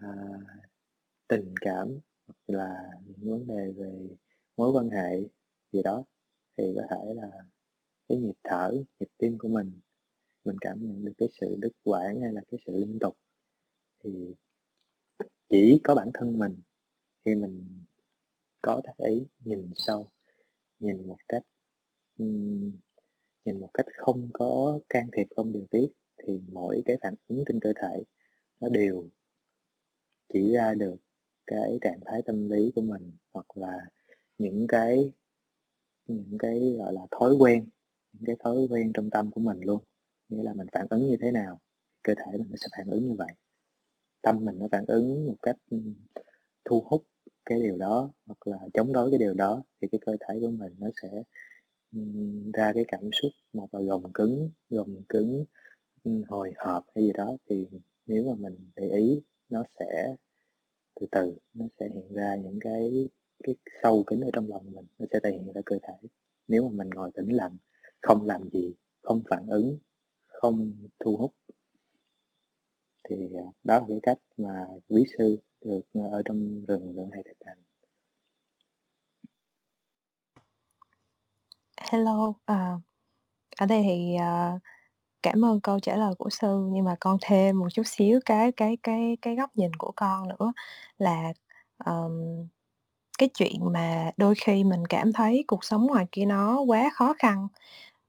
tình cảm hoặc là những vấn đề về mối quan hệ gì đó thì có thể là cái nhịp thở, nhịp tim của mình. Mình cảm nhận được cái sự đứt quãng hay là cái sự liên tục. Thì chỉ có bản thân mình khi mình có thể nhìn sâu, nhìn một cách nhìn một cách không có can thiệp, không điều tiết, thì mỗi cái phản ứng trên cơ thể nó đều chỉ ra được cái trạng thái tâm lý của mình, hoặc là những cái những cái, gọi là, thói quen những cái thói quen trong tâm của mình luôn. Nghĩa là mình phản ứng như thế nào, cơ thể mình nó sẽ phản ứng như vậy. Tâm mình nó phản ứng một cách ừ, thu hút cái điều đó hoặc là chống đối cái điều đó thì cái cơ thể của mình nó sẽ ừ, ra cái cảm xúc một là gồng cứng gồng cứng ừ, hồi hộp hay gì đó. Thì nếu mà mình để ý, nó sẽ từ từ, nó sẽ hiện ra những cái cái sâu kín ở trong lòng mình, nó sẽ thể hiện ra cơ thể. Nếu mà mình ngồi tĩnh lặng không làm gì không phản ứng không thu hút. Thì à, đó là cái cách mà quý sư được à, ở trong rừng lượng này thực hành. Hello à, ở đây thì à, cảm ơn câu trả lời của sư nhưng mà con thêm một chút xíu cái cái cái cái góc nhìn của con nữa là um, cái chuyện mà đôi khi mình cảm thấy cuộc sống ngoài kia nó quá khó khăn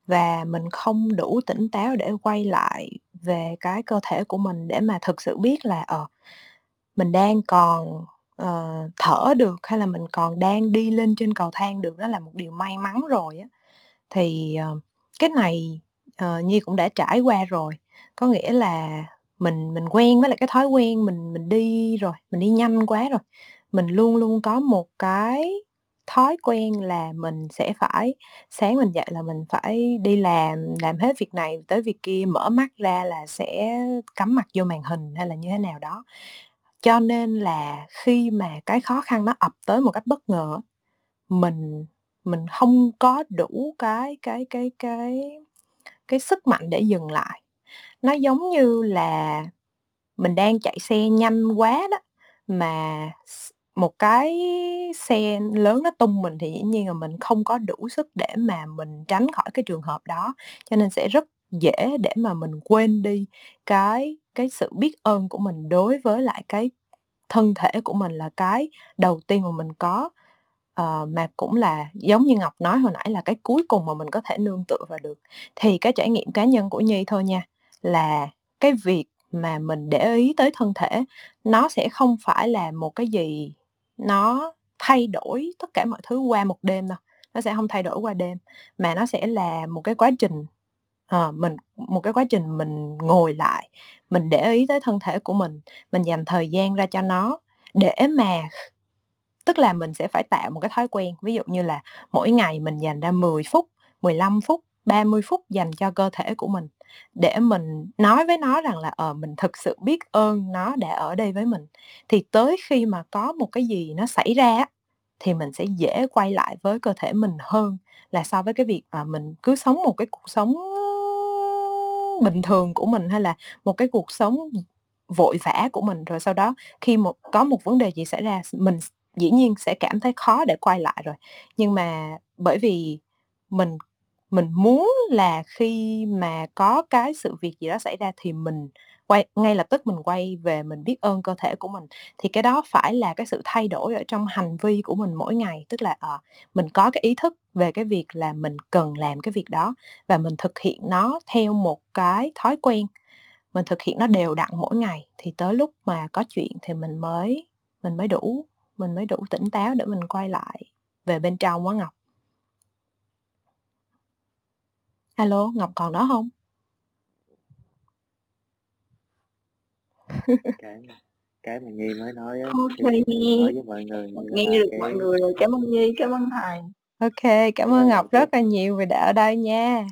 và mình không đủ tỉnh táo để quay lại về cái cơ thể của mình để mà thực sự biết là ờ mình đang còn uh, thở được hay là mình còn đang đi lên trên cầu thang được đó là một điều may mắn rồi á. Thì uh, cái này uh, nhi cũng đã trải qua rồi. Có nghĩa là mình mình quen với lại cái thói quen mình mình đi rồi mình đi nhanh quá rồi mình luôn luôn có một cái thói quen là mình sẽ phải, sáng mình dậy là mình phải đi làm làm hết việc này tới việc kia, mở mắt ra là sẽ cắm mặt vô màn hình hay là như thế nào đó. Cho nên là khi mà cái khó khăn nó ập tới một cách bất ngờ mình mình không có đủ cái cái cái cái cái sức mạnh để dừng lại. Nó giống như là mình đang chạy xe nhanh quá đó, mà một cái xe lớn nó tung mình thì dĩ nhiên là mình không có đủ sức để mà mình tránh khỏi cái trường hợp đó. Cho nên sẽ rất dễ để mà mình quên đi cái cái sự biết ơn của mình đối với lại cái thân thể của mình là cái đầu tiên mà mình có. Uh, mà cũng là giống như ngọc nói hồi nãy là cái cuối cùng mà mình có thể nương tựa vào được. Thì cái trải nghiệm cá nhân của nhi thôi nha là cái việc mà mình để ý tới thân thể nó sẽ không phải là một cái gì nó thay đổi tất cả mọi thứ qua một đêm đâu nó sẽ không thay đổi qua đêm mà nó sẽ là một cái quá trình à, mình một cái quá trình mình ngồi lại mình để ý tới thân thể của mình mình dành thời gian ra cho nó để mà tức là mình sẽ phải tạo một cái thói quen ví dụ như là mỗi ngày mình dành ra 10 phút 15 phút 30 phút dành cho cơ thể của mình để mình nói với nó rằng là ờ mình thực sự biết ơn nó đã ở đây với mình. Thì tới khi mà có một cái gì nó xảy ra thì mình sẽ dễ quay lại với cơ thể mình hơn là so với cái việc mà mình cứ sống một cái cuộc sống bình thường của mình hay là một cái cuộc sống vội vã của mình. Rồi sau đó khi một, có một vấn đề gì xảy ra mình dĩ nhiên sẽ cảm thấy khó để quay lại rồi. Nhưng mà bởi vì mình mình muốn là khi mà có cái sự việc gì đó xảy ra thì mình quay, ngay lập tức mình quay về mình biết ơn cơ thể của mình. Thì cái đó phải là cái sự thay đổi ở trong hành vi của mình mỗi ngày. Tức là ờ mình có cái ý thức về cái việc là mình cần làm cái việc đó và mình thực hiện nó theo một cái thói quen. Mình thực hiện nó đều đặn mỗi ngày. Thì tới lúc mà có chuyện thì mình mới mình mới đủ, mình mới đủ tỉnh táo để mình quay lại về bên trong quá ngọc. Alo ngọc còn đó không? Cái cái mà nhi mới nói á thì nhi. nói với mọi người nghe là được mọi cái người rồi. Cảm ơn nhi cảm ơn thầy ok cảm ơn Rồi, ngọc rất là nhiều vì đã ở đây nha.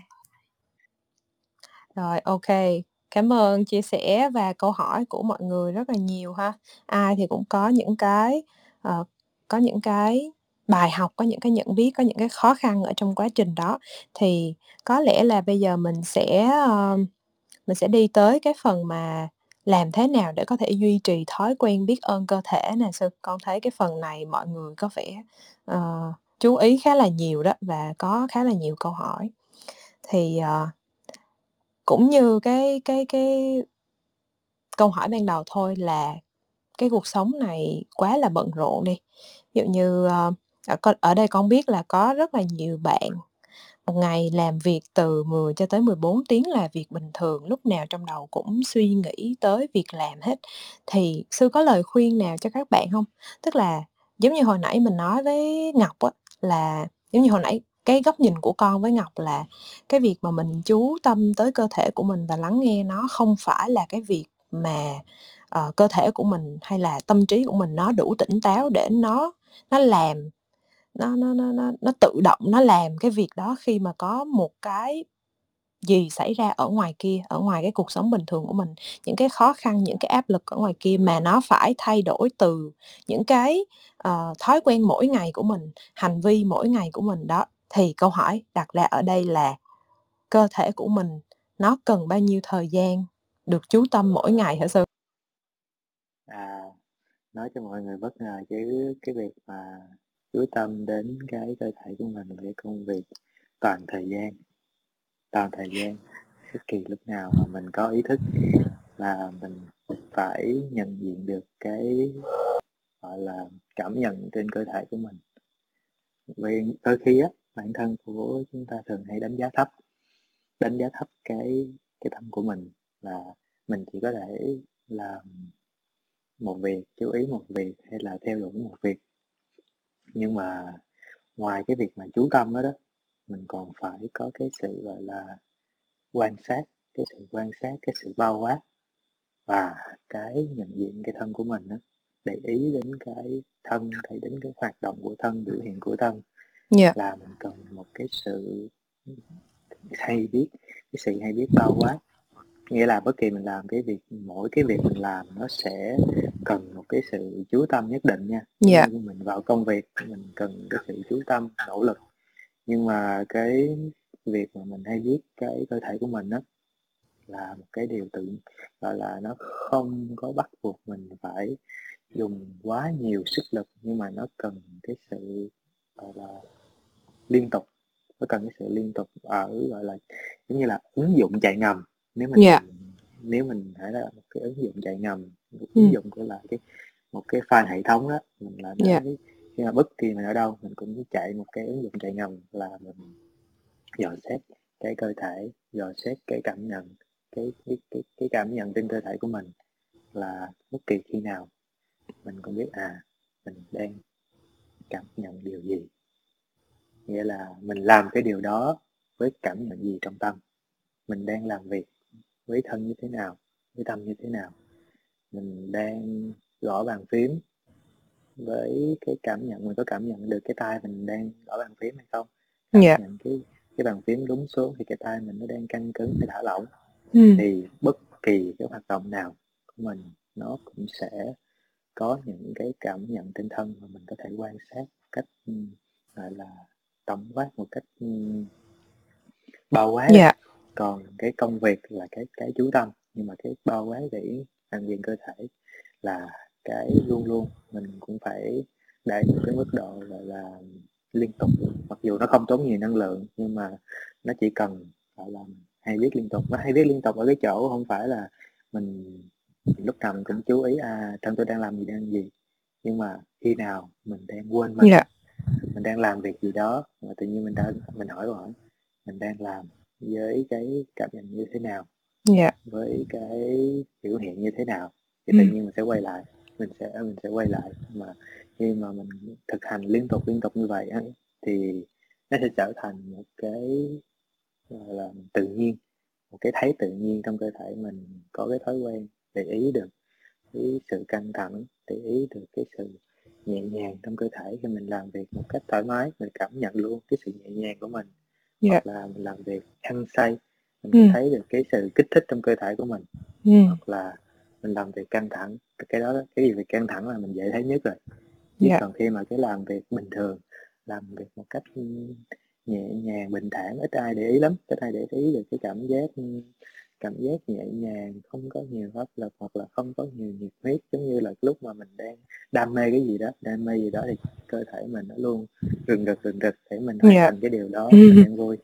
Rồi ok. Cảm ơn chia sẻ và câu hỏi của mọi người rất là nhiều ha. Ai thì cũng có những cái ờ, có những cái bài học có những cái nhận biết có những cái khó khăn ở trong quá trình đó. Thì có lẽ là bây giờ mình sẽ ờ, mình sẽ đi tới cái phần mà làm thế nào để có thể duy trì thói quen biết ơn cơ thể nè. Sư con thấy cái phần này mọi người có vẻ ờ, chú ý khá là nhiều đó và có khá là nhiều câu hỏi. Thì ờ, cũng như cái cái cái câu hỏi ban đầu thôi là cái cuộc sống này quá là bận rộn đi. Ví dụ như ờ, ở con ở đây con biết là có rất là nhiều bạn. Một ngày làm việc từ 10 cho tới 14 tiếng là việc bình thường lúc nào trong đầu cũng suy nghĩ tới việc làm hết. Thì sư có lời khuyên nào cho các bạn không? Tức là giống như hồi nãy mình nói với ngọc á là giống như hồi nãy cái góc nhìn của con với ngọc là cái việc mà mình chú tâm tới cơ thể của mình và lắng nghe nó không phải là cái việc mà ờ, cơ thể của mình hay là tâm trí của mình nó đủ tỉnh táo để nó nó làm nó nó nó nó nó tự động nó làm cái việc đó khi mà có một cái gì xảy ra ở ngoài kia ở ngoài cái cuộc sống bình thường của mình những cái khó khăn những cái áp lực ở ngoài kia mà nó phải thay đổi từ những cái ờ, thói quen mỗi ngày của mình hành vi mỗi ngày của mình đó. Thì câu hỏi đặt ra ở đây là cơ thể của mình nó cần bao nhiêu thời gian được chú tâm mỗi ngày hả sư? À nói cho mọi người bất ngờ chứ cái việc mà chú tâm đến cái cơ thể của mình để công việc toàn thời gian, toàn thời gian. Bất kỳ lúc nào mà mình có ý thức là mình phải nhận diện được cái, gọi là, cảm nhận trên cơ thể của mình. Vì đôi khi á, bản thân của chúng ta thường hay đánh giá thấp, đánh giá thấp cái cái tâm của mình là mình chỉ có thể làm một việc, chú ý một việc hay là theo đuổi một việc nhưng mà ngoài cái việc mà chú tâm đó đó mình còn phải có cái sự gọi là quan sát cái sự quan sát cái sự bao quát và cái nhận diện cái thân của mình đó để ý đến cái thân thấy đến cái hoạt động của thân biểu hiện của thân. Dạ. Là mình cần một cái sự hay biết cái sự hay biết bao quát. Nghĩa là bất kỳ mình làm cái việc mỗi cái việc mình làm nó sẽ cần một cái sự chú tâm nhất định nha. Dạ. như mình vào công việc mình cần cái sự chú tâm nỗ lực. Nhưng mà cái việc mà mình hay biết cái cơ thể của mình đó là một cái điều tự gọi là nó không có bắt buộc mình phải dùng quá nhiều sức lực nhưng mà nó cần cái sự gọi là liên tục. Nó cần cái sự liên tục ở gọi là giống như là ứng dụng chạy ngầm. Nếu mình dạ nếu mình thấy là một cái ứng dụng chạy ngầm một ừ. ứng dụng của là cái một cái file hệ thống đó mình làm dạ. cái khi mà bất kỳ mình ở đâu mình cũng chạy một cái ứng dụng chạy ngầm là mình dò xét cái cơ thể dò xét cái cảm nhận cái cái cái, cái cảm nhận trên cơ thể của mình là bất kỳ khi nào. Mình cũng biết à mình đang cảm nhận điều gì. Nghĩa là mình làm cái điều đó với cảm nhận gì trong tâm? Mình đang làm việc với thân như thế nào với tâm như thế nào. Mình đang gõ bàn phím với cái cảm nhận mình có cảm nhận được cái tay mình đang gõ bàn phím hay không? Cảm dạ. nhận cái cái bàn phím đúng số thì cái tay mình nó đang căng cứng hay thả lỏng. Ừ. Thì bất kỳ cái hoạt động nào của mình nó cũng sẽ có những cái cảm nhận trên thân mà mình có thể quan sát một cách gọi là tổng quát một cách ừ, bao quát. Á. còn cái công việc là cái cái chú tâm nhưng mà cái bao quát để hoàn thiện cơ thể là cái luôn luôn mình cũng phải đạt một cái mức độ gọi là liên tục. Mặc dù nó không tốn nhiều năng lượng nhưng mà nó chỉ cần gọi là hay viết liên tục. Nó hay viết liên tục ở cái chỗ không phải là mình lúc nào mình cũng chú ý à thân tôi đang làm gì đang gì? Nhưng mà khi nào mình đang quên mình Dạ. mình đang làm việc gì đó mà tự nhiên mình đã mình hỏi hỏi mình đang làm với cái cảm nhận như thế nào Dạ. với cái biểu hiện như thế nào thì tự Ừm. nhiên mình sẽ quay lại mình sẽ mình sẽ quay lại mà khi mà mình thực hành liên tục liên tục như vậy á, thì nó sẽ trở thành một cái là tự nhiên một cái thấy tự nhiên trong cơ thể mình có cái thói quen để ý được cái sự căng thẳng để ý được cái sự nhẹ nhàng trong cơ thể khi mình làm việc một cách thoải mái mình cảm nhận luôn cái sự nhẹ nhàng của mình Dạ. hoặc là mình làm việc hăng say mình Ừm. thấy được cái sự kích thích trong cơ thể của mình Ừm. hoặc là mình làm việc căng thẳng cái đó cái gì việc căng thẳng là mình dễ thấy nhất rồi chứ Dạ. còn khi mà cái làm việc bình thường làm việc một cách ừ, nhẹ nhàng bình thản ít ai để ý lắm ít ai để ý được cái cảm giác ừ, cảm giác nhẹ nhàng không có nhiều áp lực hoặc là không có nhiều nhiệt huyết giống như là lúc mà mình đang đam mê cái gì đó đam mê gì đó thì cơ thể mình nó luôn rừng rực rừng rực để mình hoàn Dạ. thành cái điều đó Ừm. mình đang vui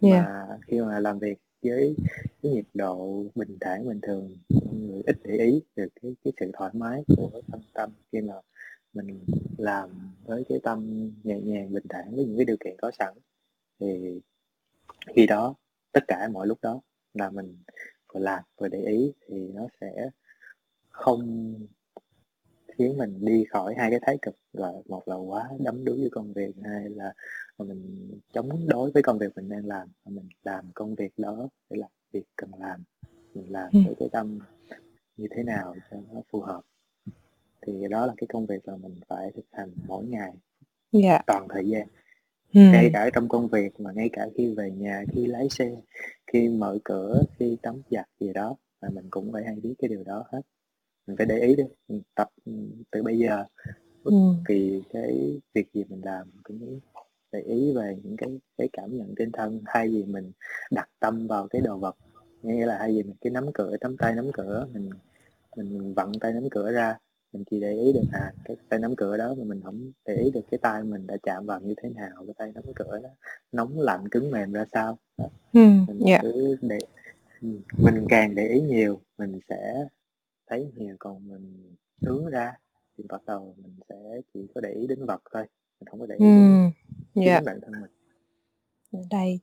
Dạ. mà khi mà làm việc với cái nhiệt độ bình thản bình thường người ít để ý được cái cái sự thoải mái của thân tâm khi mà mình làm với cái tâm nhẹ nhàng bình thản với những cái điều kiện có sẵn thì khi đó tất cả mọi lúc đó là mình vừa làm vừa để ý thì nó sẽ không khiến mình đi khỏi hai cái thái cực là một là quá đắm đuối với công việc hai là mình chống đối với công việc mình đang làm mình làm công việc đó để làm việc cần làm mình làm Ừm. với cái tâm như thế nào cho nó phù hợp thì đó là cái công việc là mình phải thực hành mỗi ngày Dạ. toàn thời gian Ừm. ngay cả trong công việc mà ngay cả khi về nhà khi lái xe khi mở cửa khi tắm giặt gì đó là mình cũng phải hay biết cái điều đó hết mình phải để ý đi mình tập ừ, từ bây giờ bất Ừm. kỳ cái việc gì mình làm cũng để ý về những cái cái cảm nhận trên thân thay vì mình đặt tâm vào cái đồ vật nghĩa là thay vì mình cái nắm cửa nắm tay nắm cửa mình mình vặn tay nắm cửa ra mình chỉ để ý được à cái tay nắm cửa đó mà mình không để ý được cái tay mình đã chạm vào như thế nào cái tay nắm cửa đó nóng lạnh cứng mềm ra sao đó. Ừm. mình Dạ. cứ để ừ, mình càng để ý nhiều mình sẽ thấy nhiều còn mình hướng ra thì bắt đầu mình sẽ chỉ có để ý đến vật thôi mình không có để ý đến Ừm. Dạ. chính bản thân mình đây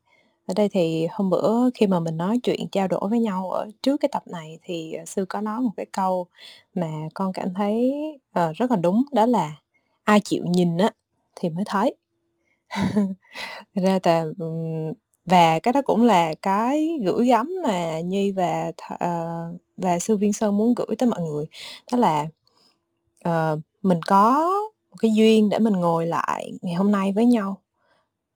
ở đây thì hôm bữa khi mà mình nói chuyện trao đổi với nhau ở trước cái tập này thì, ờ, Sư có nói một cái câu mà con cảm thấy, ờ, rất là đúng, đó là "Ai chịu nhìn á thì mới thấy." Thật ra tà ừm, và cái đó cũng là cái gửi gắm mà Nhi và th ờ, và Sư Viên Sơn muốn gửi tới mọi người, đó là, ờ, mình có một cái duyên để mình ngồi lại ngày hôm nay với nhau.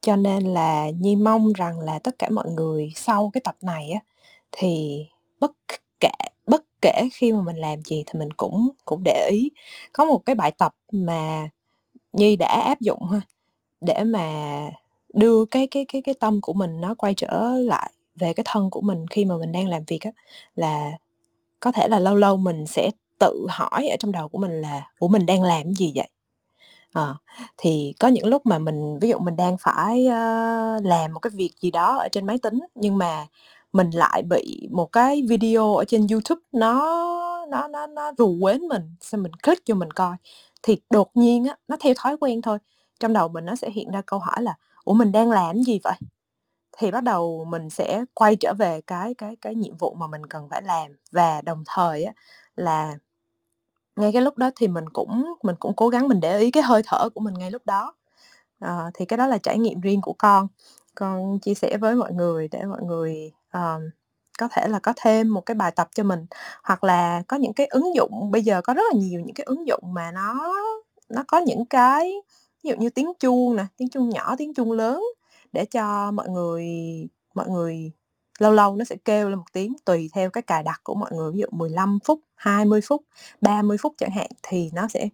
Cho nên là Nhi mong rằng là tất cả mọi người sau cái tập này á, thì bất kể bất kể khi mà mình làm gì thì mình cũng cũng để ý. Có một cái bài tập mà Nhi đã áp dụng ha, để mà đưa cái cái cái cái tâm của mình nó quay trở lại về cái thân của mình khi mà mình đang làm việc á, là có thể là lâu lâu mình sẽ tự hỏi ở trong đầu của mình là "Ủa, mình đang làm cái gì vậy?" Ờ, thì có những lúc mà mình ví dụ mình đang phải, ơ, làm một cái việc gì đó ở trên máy tính, nhưng mà mình lại bị một cái video ở trên YouTube nó nó nó nó rù quến mình, xong mình click vô mình coi, thì đột nhiên á, nó theo thói quen thôi, trong đầu mình nó sẽ hiện ra câu hỏi là "Ủa, mình đang làm cái gì vậy?" Thì bắt đầu mình sẽ quay trở về cái cái cái nhiệm vụ mà mình cần phải làm và đồng thời á, là ngay cái lúc đó thì mình cũng mình cũng cố gắng mình để ý cái hơi thở của mình ngay lúc đó. Ờ, thì cái đó là trải nghiệm riêng của con, con chia sẻ với mọi người để mọi người, ờm, có thể là có thêm một cái bài tập cho mình. Hoặc là có những cái ứng dụng bây giờ có rất là nhiều những cái ứng dụng mà nó nó có những cái ví dụ như tiếng chuông nè, tiếng chuông nhỏ, tiếng chuông lớn để cho mọi người mọi người lâu lâu nó sẽ kêu lên một tiếng tùy theo cái cài đặt của mọi người, ví dụ 15 phút, 20 phút, 30 phút chẳng hạn, thì nó sẽ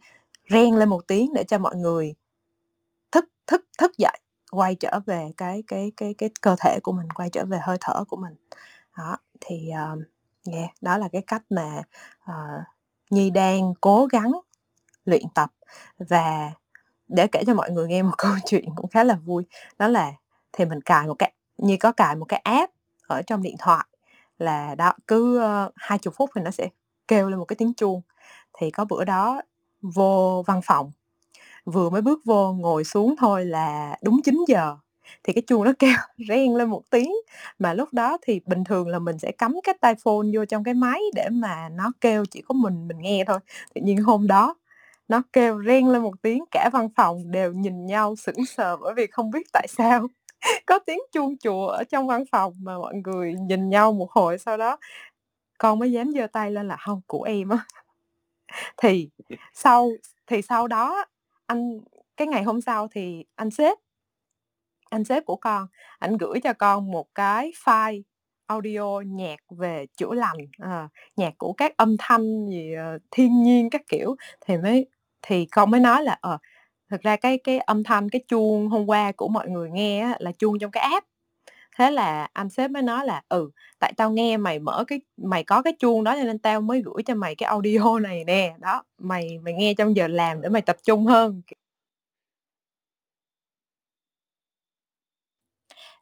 reng lên một tiếng để cho mọi người thức thức thức dậy, quay trở về cái cái cái cái cơ thể của mình, quay trở về hơi thở của mình. Đó, thì, uh, yeah, đó là cái cách mà, uh, Nhi đang cố gắng luyện tập. Và để kể cho mọi người nghe một câu chuyện cũng khá là vui, đó là thì mình cài một cái Nhi có cài một cái app ở trong điện thoại là đó cứ uh, 20 phút thì nó sẽ kêu lên một cái tiếng chuông. Thì có bữa đó vô văn phòng vừa mới bước vô ngồi xuống thôi là đúng 9 giờ thì cái chuông nó kêu reng lên một tiếng. Mà lúc đó thì bình thường là mình sẽ cắm cái tai phone vô trong cái máy để mà nó kêu chỉ có mình mình nghe thôi. Tự nhiên hôm đó nó kêu reng lên một tiếng cả văn phòng đều nhìn nhau sững sờ bởi vì không biết tại sao có tiếng chuông chùa ở trong văn phòng mà mọi người nhìn nhau một hồi sau đó con mới dám giơ tay lên là không của em á. Thì sau thì sau đó anh cái ngày hôm sau thì anh sếp anh sếp của con ảnh gửi cho con một cái file audio nhạc về chữa lành à, nhạc của các âm thanh gì uh, thiên nhiên các kiểu. Thì mới thì con mới nói là ờ thực ra cái cái âm thanh cái chuông hôm qua của mọi người nghe á, là chuông trong cái app. Thế là anh sếp mới nói là ừ tại tao nghe mày mở cái mày có cái chuông đó cho nên tao mới gửi cho mày cái audio này nè. Đó mày mày nghe trong giờ làm để mày tập trung hơn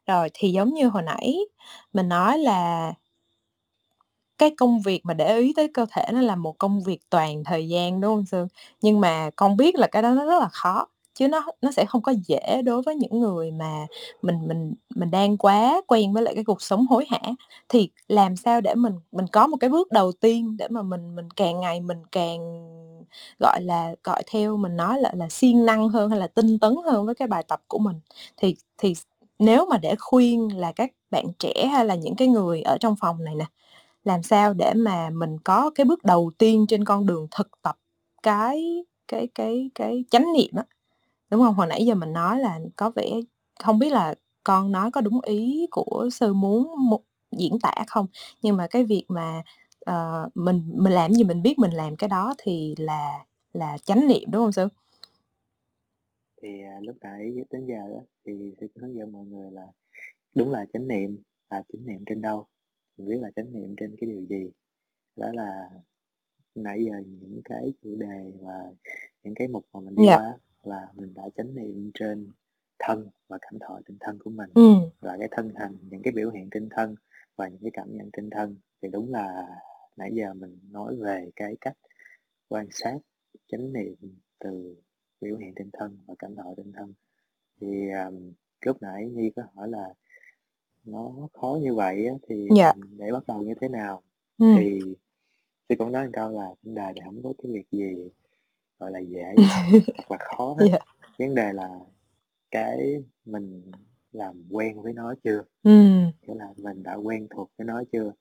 rồi thì giống như hồi nãy mình nói là cái công việc mà để ý tới cơ thể nó là một công việc toàn thời gian, đúng không Sương? Nhưng mà con biết là cái đó nó rất là khó, chứ nó nó sẽ không có dễ đối với những người mà mình mình mình đang quá quen với lại cái cuộc sống hối hả thì làm sao để mình mình có một cái bước đầu tiên để mà mình mình càng ngày mình càng, gọi là, gọi theo mình nói là là siêng năng hơn hay là tinh tấn hơn với cái bài tập của mình thì thì nếu mà để khuyên là các bạn trẻ hay là những cái người ở trong phòng này nè làm sao để mà mình có cái bước đầu tiên trên con đường thực tập cái cái cái cái chánh niệm á? Đúng không? Hồi nãy giờ mình nói là có vẻ không biết là con nói có đúng ý của sư muốn một diễn tả không? Nhưng mà cái việc mà uh, mình mình làm gì mình biết mình làm cái đó thì là là chánh niệm đúng không sư? Thì à, lúc nãy đến giờ đó, thì sư hướng dẫn mọi người là đúng là chánh niệm là chánh niệm trên đâu mình biết là chánh niệm trên cái điều gì. Đó là nãy giờ những cái chủ đề và những cái mục mà mình đi Dạ. qua là mình đã chánh niệm trên thân và cảm thọ trên thân của mình. Ừ. Và cái thân hành những cái biểu hiện trên thân và những cái cảm nhận trên thân. Thì đúng là nãy giờ mình nói về cái cách quan sát chánh niệm từ biểu hiện trên thân và cảm thọ trên thân. Thì um, lúc nãy Nhi có hỏi là nó khó như vậy á, thì Dạ. để bắt đầu như thế nào? Ừ. Thì tôi cũng nói một câu là vấn đề này không có cái việc gì gọi là dễ hoặc là khó hết. Dạ. vấn đề là cái mình làm quen với nó chưa? Ừ. Nghĩa là mình đã quen thuộc với nó chưa?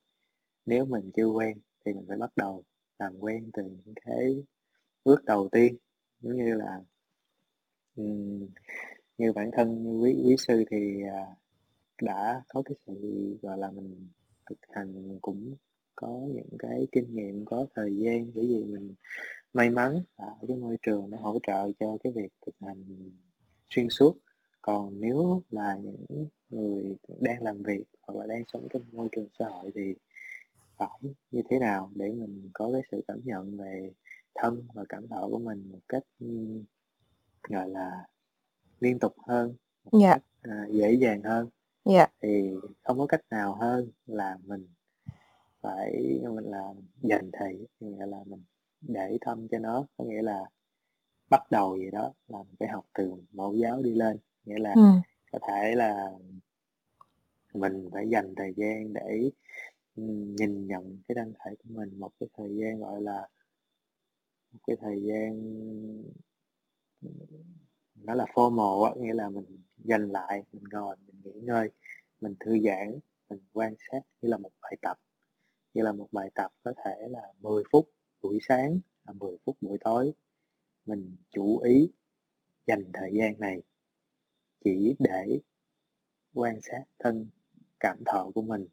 Nếu mình chưa quen thì mình phải bắt đầu làm quen từ những cái bước đầu tiên. Giống như là ừm, như bản thân như quý quý sư thì à, đã có cái sự gọi là mình thực hành cũng có những cái kinh nghiệm có thời gian bởi vì mình may mắn ở cái môi trường nó hỗ trợ cho cái việc thực hành xuyên suốt còn nếu là những người đang làm việc hoặc là đang sống trong môi trường xã hội thì phải như thế nào để mình có cái sự cảm nhận về thân và cảm thọ của mình một cách gọi là liên tục hơn một Dạ. cách à, dễ dàng hơn Dạ. thì không có cách nào hơn là mình phải mình là dành thời nghĩa là mình để tâm cho nó có nghĩa là bắt đầu gì đó là mình phải học từ mẫu giáo đi lên nghĩa là ừ có thể là mình phải dành thời gian để ừm, nhìn nhận cái thân thể của mình một cái thời gian gọi là một cái thời gian nó là formal á nghĩa là mình dành lại mình ngồi ngơi mình thư giãn, mình quan sát như là một bài tập. Như là một bài tập có thể là 10 phút buổi sáng là 10 phút buổi tối. Mình chú ý dành thời gian này chỉ để quan sát thân cảm thọ của mình.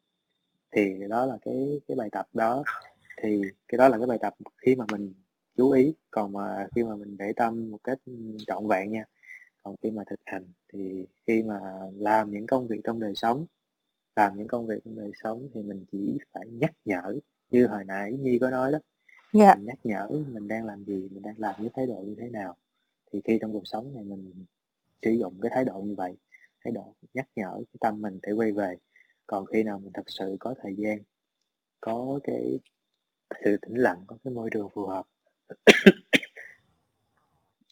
Thì đó là cái cái bài tập đó. Thì cái đó là cái bài tập khi mà mình chú ý. Còn mà khi mà mình để tâm một cách trọn vẹn nha còn khi mà thực hành thì khi mà làm những công việc trong đời sống làm những công việc trong đời sống thì mình chỉ phải nhắc nhở như hồi nãy Nhi có nói đó Dạ. mình nhắc nhở mình đang làm gì mình đang làm với thái độ như thế nào thì khi trong cuộc sống này mình sử dụng cái thái độ như vậy, thái độ nhắc nhở cái tâm mình để quay về. Còn khi nào mình thật sự có thời gian, có cái sự tĩnh lặng có cái môi trường phù hợp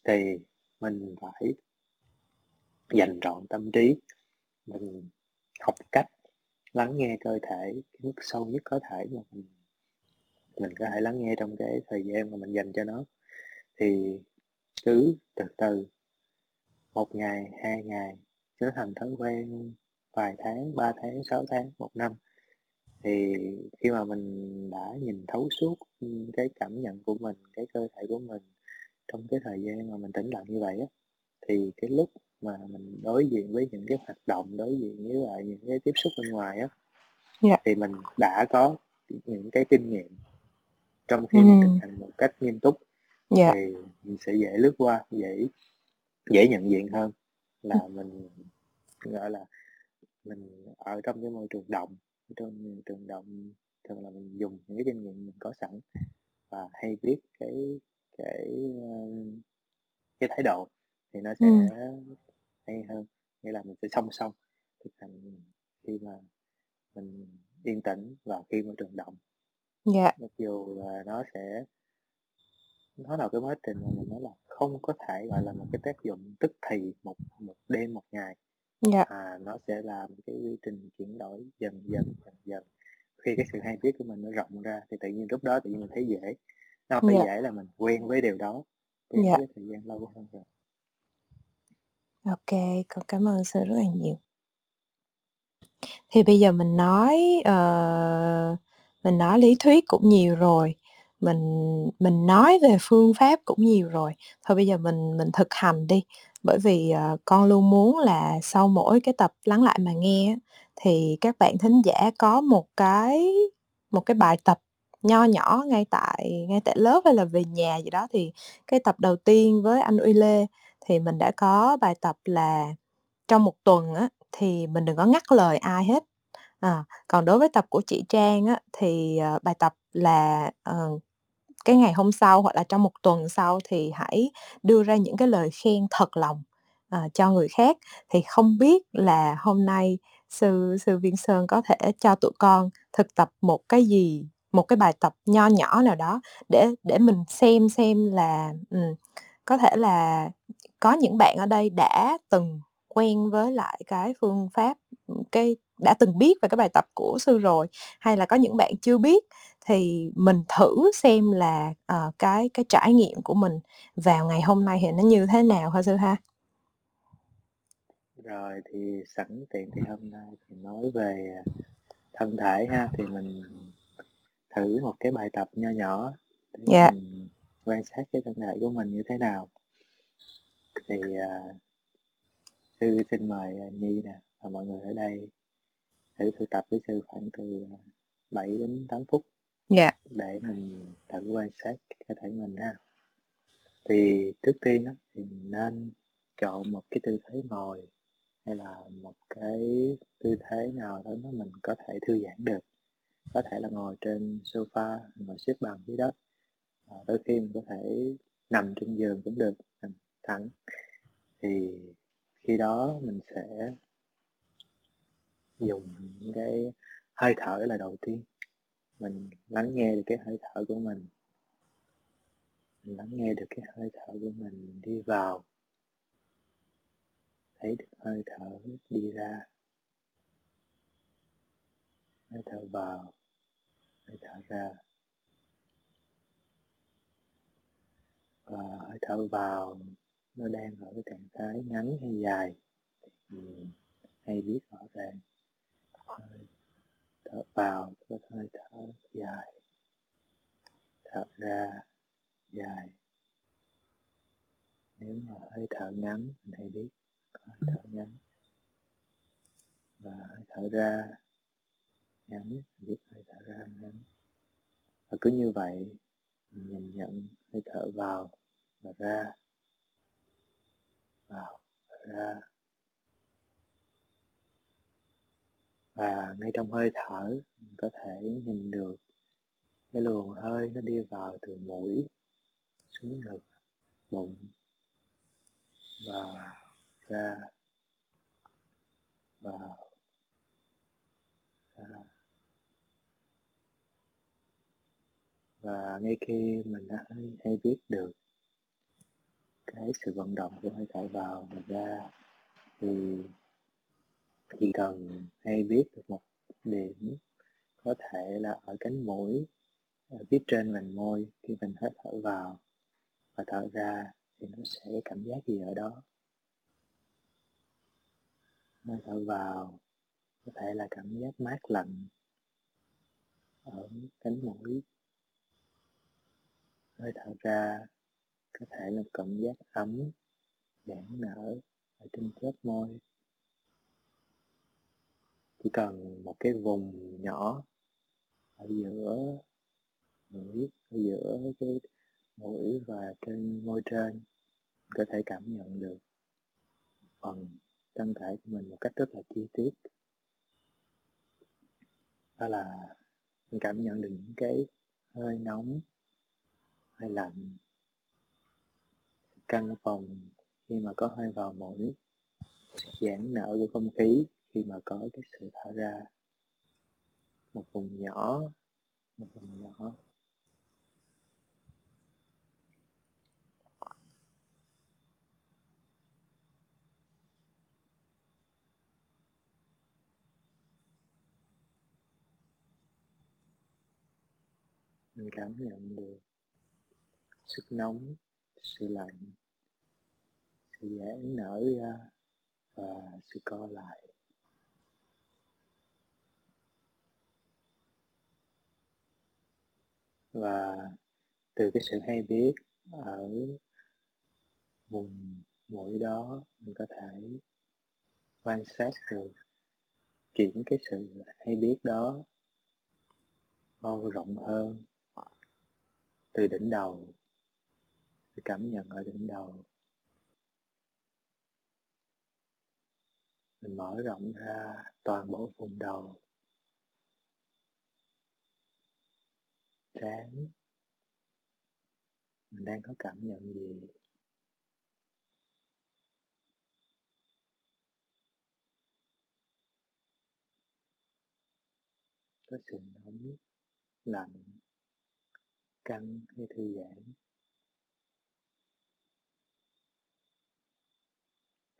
thì mình phải dành trọn tâm trí. Mình học cách lắng nghe cơ thể, cái mức sâu nhất có thể mà mình mình có thể lắng nghe trong cái thời gian mà mình dành cho nó. Thì cứ từ từ, một ngày, hai ngày trở thành thói quen vài tháng, ba tháng, sáu tháng, một năm. Thì khi mà mình đã nhìn thấu suốt cái cảm nhận của mình, cái cơ thể của mình trong cái thời gian mà mình tĩnh lặng như vậy á, thì cái lúc mà mình đối diện với những cái hoạt động đối diện với lại những cái tiếp xúc bên ngoài á Dạ. thì mình đã có những cái kinh nghiệm trong khi Ừ. mình thực hành một cách nghiêm túc Dạ. thì mình sẽ dễ lướt qua dễ dễ nhận diện hơn là mình gọi là mình ở trong cái môi trường động trong môi trường động thường là mình dùng những cái kinh nghiệm mình có sẵn và hay biết cái cái cái thái độ thì nó sẽ Ừ. hay hơn nghĩa là mình sẽ song song thực hành khi mà mình yên tĩnh và khi môi trường động Dạ. mặc dù là nó sẽ nó là cái quá trình mà mình nói là không có thể gọi là một cái tác dụng tức thì một một đêm một ngày Dạ. à nó sẽ là một cái quy trình chuyển đổi dần dần dần dần khi cái sự hay biết của mình nó rộng ra thì tự nhiên lúc đó tự nhiên mình thấy dễ nó không phải Dạ. dễ là mình quen với điều đó quen Dạ. cái thời gian lâu hơn rồi Ok, con cảm ơn sư rất là nhiều. Thì bây giờ mình nói ờ, mình nói lý thuyết cũng nhiều rồi, mình mình nói về phương pháp cũng nhiều rồi. Thôi bây giờ mình mình thực hành đi. Bởi vì ờ, con luôn muốn là sau mỗi cái tập lắng lại mà nghe á, thì các bạn thính giả có một cái một cái bài tập nho nhỏ ngay tại ngay tại lớp hay là về nhà gì đó thì cái tập đầu tiên với anh Uy Lê thì mình đã có bài tập là trong một tuần á thì mình đừng có ngắt lời ai hết. À, còn đối với tập của chị Trang á thì ờ, bài tập là ờ, cái ngày hôm sau hoặc là trong một tuần sau thì hãy đưa ra những cái lời khen thật lòng à, cho người khác thì không biết là hôm nay sư sư Viên Sơn có thể cho tụi con thực tập một cái gì một cái bài tập nho nhỏ nào đó để để mình xem xem là ừ, có thể là có những bạn ở đây đã từng quen với lại cái phương pháp ừ, cái đã từng biết về cái bài tập của sư rồi hay là có những bạn chưa biết thì mình thử xem là ờ, cái cái trải nghiệm của mình vào ngày hôm nay thì nó như thế nào ha sư ha rồi thì sẵn tiện thì hôm nay thì nói về thân thể ha thì mình thử một cái bài tập nho nhỏ để Dạ. mình quan sát cái thân thể của mình như thế nào thì à, sư xin mời à, nhi nè và mọi người ở đây thử thực tập với sư khoảng từ 7 đến 8 phút. Dạ. Để mình thử quan sát cơ thể mình ha. Thì trước tiên á, thì mình nên chọn một cái tư thế ngồi hay là một cái tư thế nào đó mà mình có thể thư giãn được. Có thể là ngồi trên sofa ngồi xếp bằng dưới đất. À, đôi khi mình có thể nằm trên giường cũng được thắng. Thẳng thì khi đó mình sẽ dùng những cái hơi thở là đầu tiên. Mình lắng nghe được cái hơi thở của mình. Mình lắng nghe được cái hơi thở của mình đi vào. Thấy được hơi thở đi ra. Hơi thở vào, hơi thở ra. Và hơi thở vào nó đang ở cái trạng thái ngắn hay dài. Thì hay biết rõ ràng. Hơi thở vào, có hơi thở dài. Thở ra, dài. Nếu mà hơi thở ngắn, mình hay biết có hơi thở ngắn. Và hơi thở ra, ngắn, mình biết hơi thở ra ngắn. Và cứ như vậy, mình nhìn nhận hơi thở vào và ra vào và ra. Và ngay trong hơi thở, mình có thể nhìn được cái luồng hơi nó đi vào từ mũi xuống ngực, bụng và ra vào ra và ngay khi mình đã hay biết được thấy sự vận động của hơi thở vào. Và ra thì chỉ cần hay biết được một điểm có thể là ở cánh mũi, ở phía trên vành môi khi mình hít thở vào và thở ra thì nó sẽ cảm giác gì ở đó. Hơi thở vào có thể là cảm giác mát lạnh ở cánh mũi. Hơi thở ra có thể là cảm giác ấm, giãn nở ở trên chóp môi. Chỉ cần một cái vùng nhỏ ở giữa mũi, ở giữa cái mũi và trên môi trên có thể cảm nhận được phần thân thể của mình một cách rất là chi tiết. Đó là mình cảm nhận được những cái hơi nóng, hơi lạnh căn phòng khi mà có hơi vào mũi giãn nở của không khí khi mà có cái sự thở ra. Một vùng nhỏ, một vùng nhỏ. Mình cảm nhận được sức nóng sự lạnh sự giãn nở ra và sự co lại. Và từ cái sự hay biết ở vùng mũi đó, mình có thể quan sát được, chuyển cái sự hay biết đó mau rộng hơn từ đỉnh đầu sự cảm nhận ở đỉnh đầu. Mình mở rộng ra toàn bộ vùng đầu. Trán. Mình đang có cảm nhận gì? Có sự nóng, lạnh, căng hay thư giãn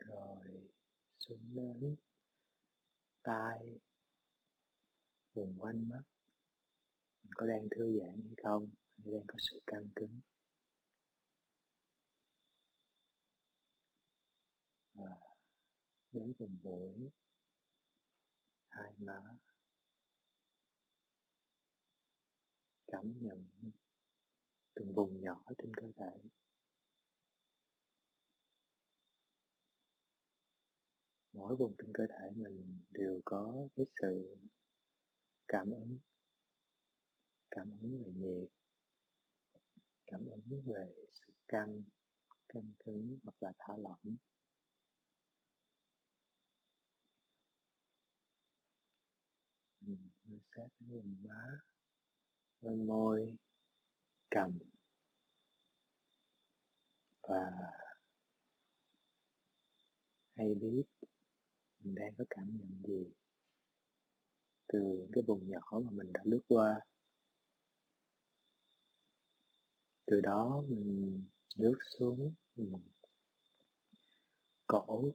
rồi xuống đến tai vùng quanh mắt. Mình có đang thư giãn hay không? Hay đang có sự căng cứng? Và đến vùng mũi, hai má. Cảm nhận từng vùng nhỏ trên cơ thể. Mỗi vùng trên cơ thể mình đều có cái sự cảm ứng cảm ứng về nhiệt, cảm ứng về sự căng căng cứng hoặc là thả lỏng. Mình sát cái vùng má bên môi cằm và hay biết mình đang có cảm nhận gì từ cái vùng nhỏ mà mình đã lướt qua? Từ đó mình lướt xuống mình cổ,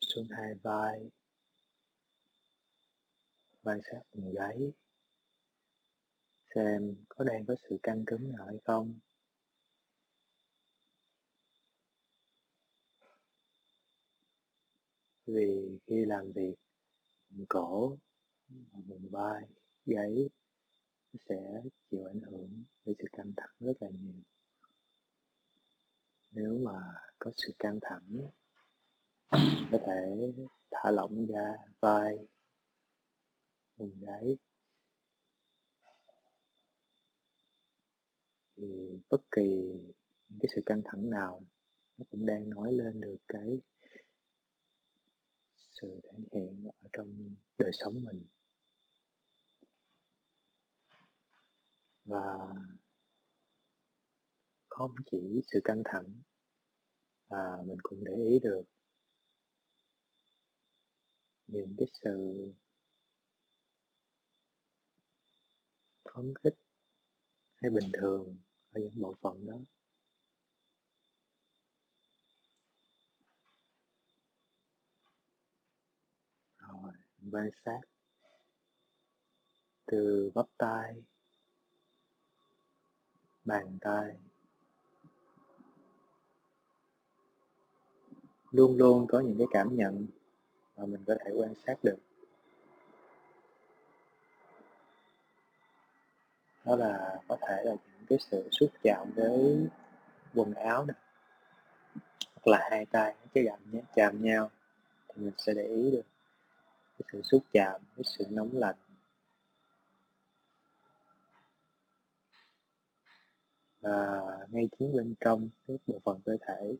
xuống hai vai, quan sát vùng gáy, xem có đang có sự căng cứng nào hay không. Vì khi làm việc cổ vùng vai, gáy sẽ chịu ảnh hưởng bởi sự căng thẳng rất là nhiều. Nếu mà có sự căng thẳng, có thể thả lỏng ra vai, vùng gáy. Thì bất kỳ cái sự căng thẳng nào nó cũng đang nói lên được cái sự thể hiện ở trong đời sống mình. Và không chỉ sự căng thẳng mà mình cũng để ý được những cái sự phấn khích hay bình thường ở những bộ phận đó. Quan sát từ bắp tay bàn tay. Luôn luôn có những cái cảm nhận mà mình có thể quan sát được. Đó là có thể là những cái sự xúc chạm với quần áo này, hoặc là hai tay cái gặm nhé chạm nhau thì mình sẽ để ý được cái sự xúc chạm cái sự nóng lạnh. Và ngay chính bên trong cái bộ phận cơ thể,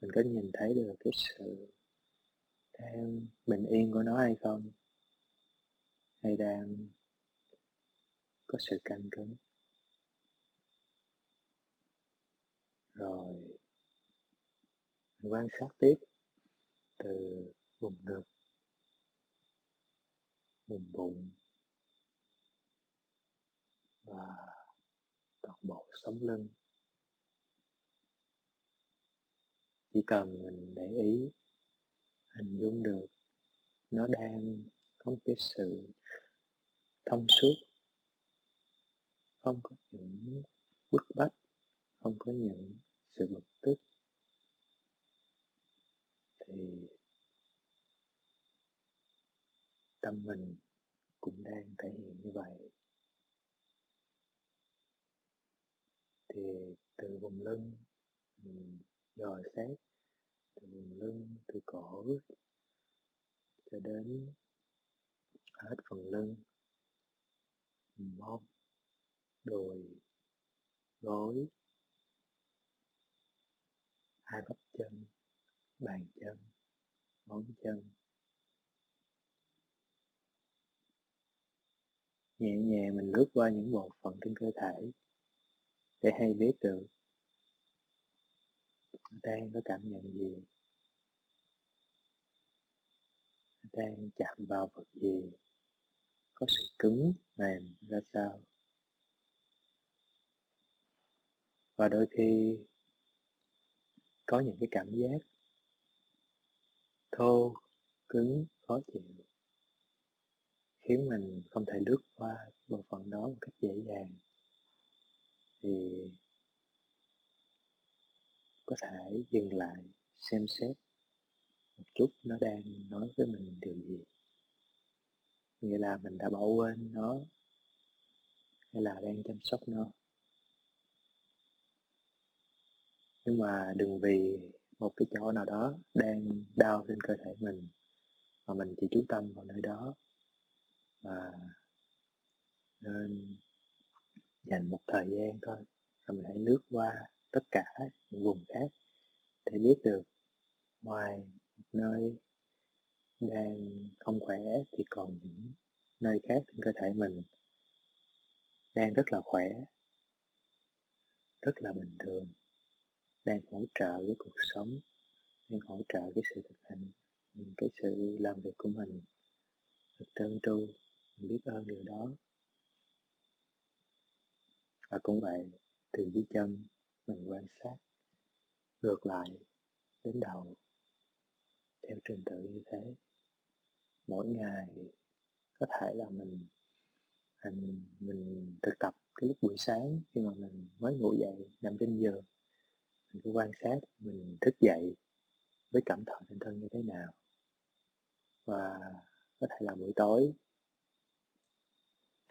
mình có nhìn thấy được cái sự đang bình yên của nó hay không? Hay đang có sự căng cứng? Rồi, mình quan sát tiếp từ vùng ngực vùng bụng và toàn bộ sống lưng. Chỉ cần mình để ý, hình dung được nó đang có một cái sự thông suốt. Không có những bức bách, không có những sự bực tức. Thì tâm mình cũng đang thể hiện như vậy. Thì từ vùng lưng, mình dò xét từ vùng lưng, từ cổ cho đến hết phần lưng mông đùi, gối, hai bắp chân, bàn chân ngón chân. Nhẹ nhàng mình lướt qua những bộ phận trên cơ thể để hay biết được đang có cảm nhận gì. Đang chạm vào vật gì? Có sự cứng mềm ra sao? Và đôi khi có những cái cảm giác thô, cứng, khó chịu khiến mình không thể lướt qua bộ phận đó một cách dễ dàng. Thì có thể dừng lại xem xét một chút nó đang nói với mình điều gì. Nghĩa là mình đã bỏ quên nó hay là đang chăm sóc nó. Nhưng mà đừng vì một cái chỗ nào đó đang đau trên cơ thể mình mà mình chỉ chú tâm vào nơi đó và nên dành một thời gian thôi rồi mình hãy lướt qua tất cả những vùng khác để biết được ngoài nơi đang không khỏe thì còn những nơi khác trên cơ thể mình đang rất là khỏe, rất là bình thường, đang hỗ trợ với cuộc sống, đang hỗ trợ cái sự thực hành, cái sự làm việc của mình được trơn tru biết ơn điều đó. Và cũng vậy từ dưới chân mình quan sát, ngược lại, đến đầu, theo trình tự như thế. Mỗi ngày, có thể là mình mình mình thực tập cái lúc buổi sáng, khi mà mình mới ngủ dậy nằm trên giường mình cứ quan sát, mình thức dậy với cảm thọ trên thân như thế nào. Và có thể là buổi tối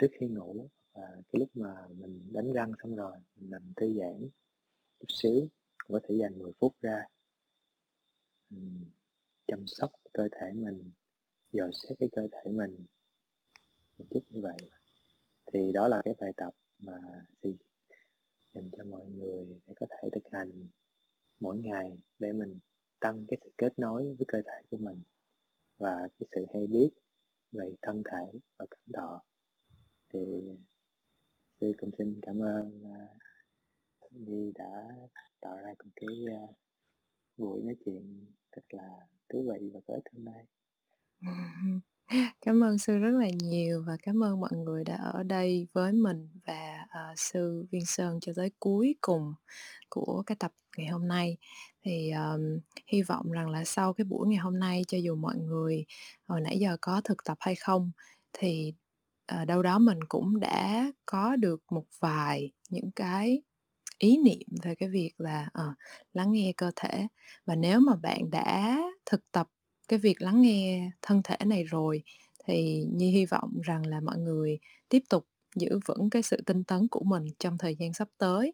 trước khi ngủ, và cái lúc mà mình đánh răng xong rồi, mình nằm thư giãn chút xíu có thể dành 10 phút ra mình chăm sóc cơ thể mình, dò xét cái cơ thể mình một chút như vậy. Thì đó là cái bài tập mà thì dành cho mọi người để có thể thực hành mỗi ngày để mình tăng cái sự kết nối với cơ thể của mình và cái sự hay biết về thân thể và cảm thọ thì sư cũng xin cảm ơn uh, Nhi đã tạo ra một cái uh, buổi nói chuyện thật là thú vị và có ích hôm nay Cảm ơn sư rất là nhiều và cảm ơn mọi người đã ở đây với mình và, uh, sư Viên Sơn cho tới cuối cùng của cái tập ngày hôm nay. Thì, um, hy vọng rằng là sau cái buổi ngày hôm nay cho dù mọi người hồi nãy giờ có thực tập hay không, thì, ờ, đâu đó mình cũng đã có được một vài những cái ý niệm về cái việc là, ờ, lắng nghe cơ thể. Và nếu mà bạn đã thực tập cái việc lắng nghe thân thể này rồi, thì Nhi hy vọng rằng là mọi người tiếp tục giữ vững cái sự tinh tấn của mình trong thời gian sắp tới.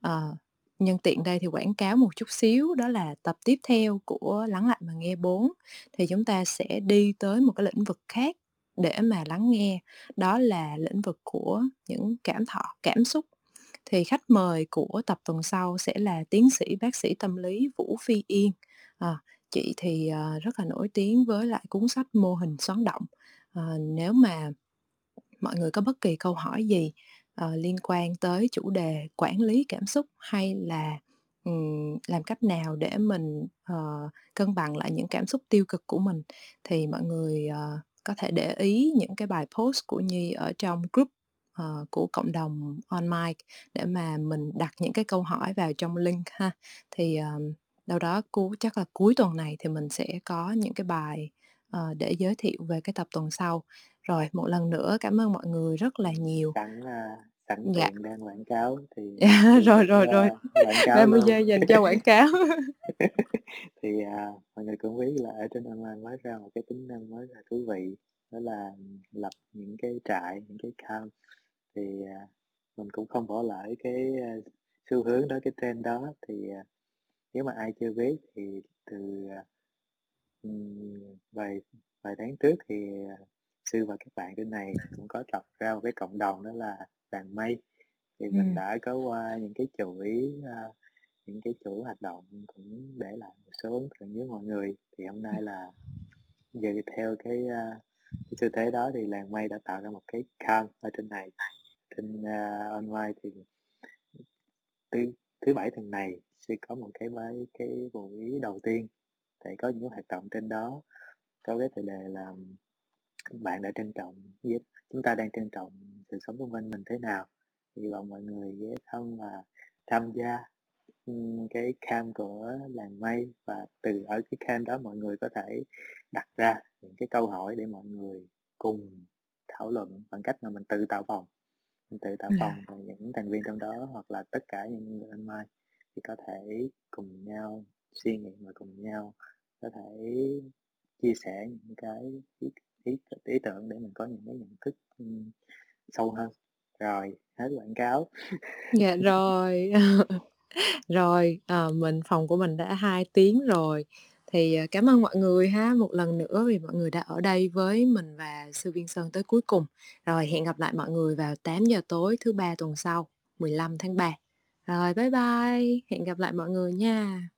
Ờ, nhân tiện đây thì quảng cáo một chút xíu, đó là tập tiếp theo của Lắng Lại Mà Nghe 4, thì chúng ta sẽ đi tới một cái lĩnh vực khác để mà lắng nghe, đó là lĩnh vực của những cảm thọ, cảm xúc. Thì khách mời của tập tuần sau sẽ là tiến sĩ bác sĩ tâm lý Vũ Phi Yên. à, chị thì, uh, rất là nổi tiếng với lại cuốn sách Mô hình xoắn động. à, nếu mà mọi người có bất kỳ câu hỏi gì, uh, liên quan tới chủ đề quản lý cảm xúc hay là, um, làm cách nào để mình, uh, cân bằng lại những cảm xúc tiêu cực của mình, thì mọi người, uh, có thể để ý những cái bài post của Nhi ở trong group, uh, của cộng đồng On Mic để mà mình đặt những cái câu hỏi vào trong link ha. Thì, um, đâu đó cuối chắc là cuối tuần này thì mình sẽ có những cái bài, uh, để giới thiệu về cái tập tuần sau. Rồi, một lần nữa cảm ơn mọi người rất là nhiều. cảm, uh, sẵn Dạ. tiện đang quảng cáo thì thì Rồi, rồi, rồi, a, quảng cáo 30 luôn. giây dành cho quảng cáo. Thì, à, mọi người cũng biết là ở trên online mới ra một cái tính năng mới là thú vị, đó là lập những cái trại, những cái camp. Thì, à, mình cũng không bỏ lỡ cái, a, xu hướng đó, cái trend đó. Thì, à, nếu mà ai chưa biết thì từ, à, vài vài tháng trước thì, à, sư và các bạn trên này cũng có lập ra một cái cộng đồng đó là Làng Mây. Thì mình Ừm. đã có qua những cái chuỗi, a, những cái chuỗi hoạt động cũng để lại một số ấn tượng với mọi người. Thì hôm nay là dựa theo cái, cái xu thế đó thì Làng Mây đã tạo ra một cái camp ở trên này. Trên, a, online thì thứ thứ Bảy tuần này sẽ có một cái mấy cái buổi đầu tiên để có những hoạt động trên đó, có cái tựa đề là "Bạn đã trân trọng với chúng ta đang trân trọng sự sống xung quanh mình thế nào?" Hy vọng mọi người ghé thăm và tham gia, cái camp của Làng Mây và từ ở cái camp đó mọi người có thể đặt ra những cái câu hỏi để mọi người cùng thảo luận bằng cách là mình tự tạo phòng. Mình tự tạo phòng và những thành viên trong đó hoặc là tất cả những người online thì có thể cùng nhau suy nghĩ và cùng nhau có thể chia sẻ những cái ý ý ý tưởng để mình có những cái nhận thức, um, sâu hơn. Rồi, hết quảng cáo. Dạ rồi. Rồi, à, mình phòng của mình đã 2 tiếng rồi. Thì, ờ, cảm ơn mọi người ha, một lần nữa vì mọi người đã ở đây với mình và sư Viên Sơn tới cuối cùng. Rồi, hẹn gặp lại mọi người vào 8:00 tối thứ Ba tuần sau, 15 tháng 3. Rồi, bye bye, hẹn gặp lại mọi người nha.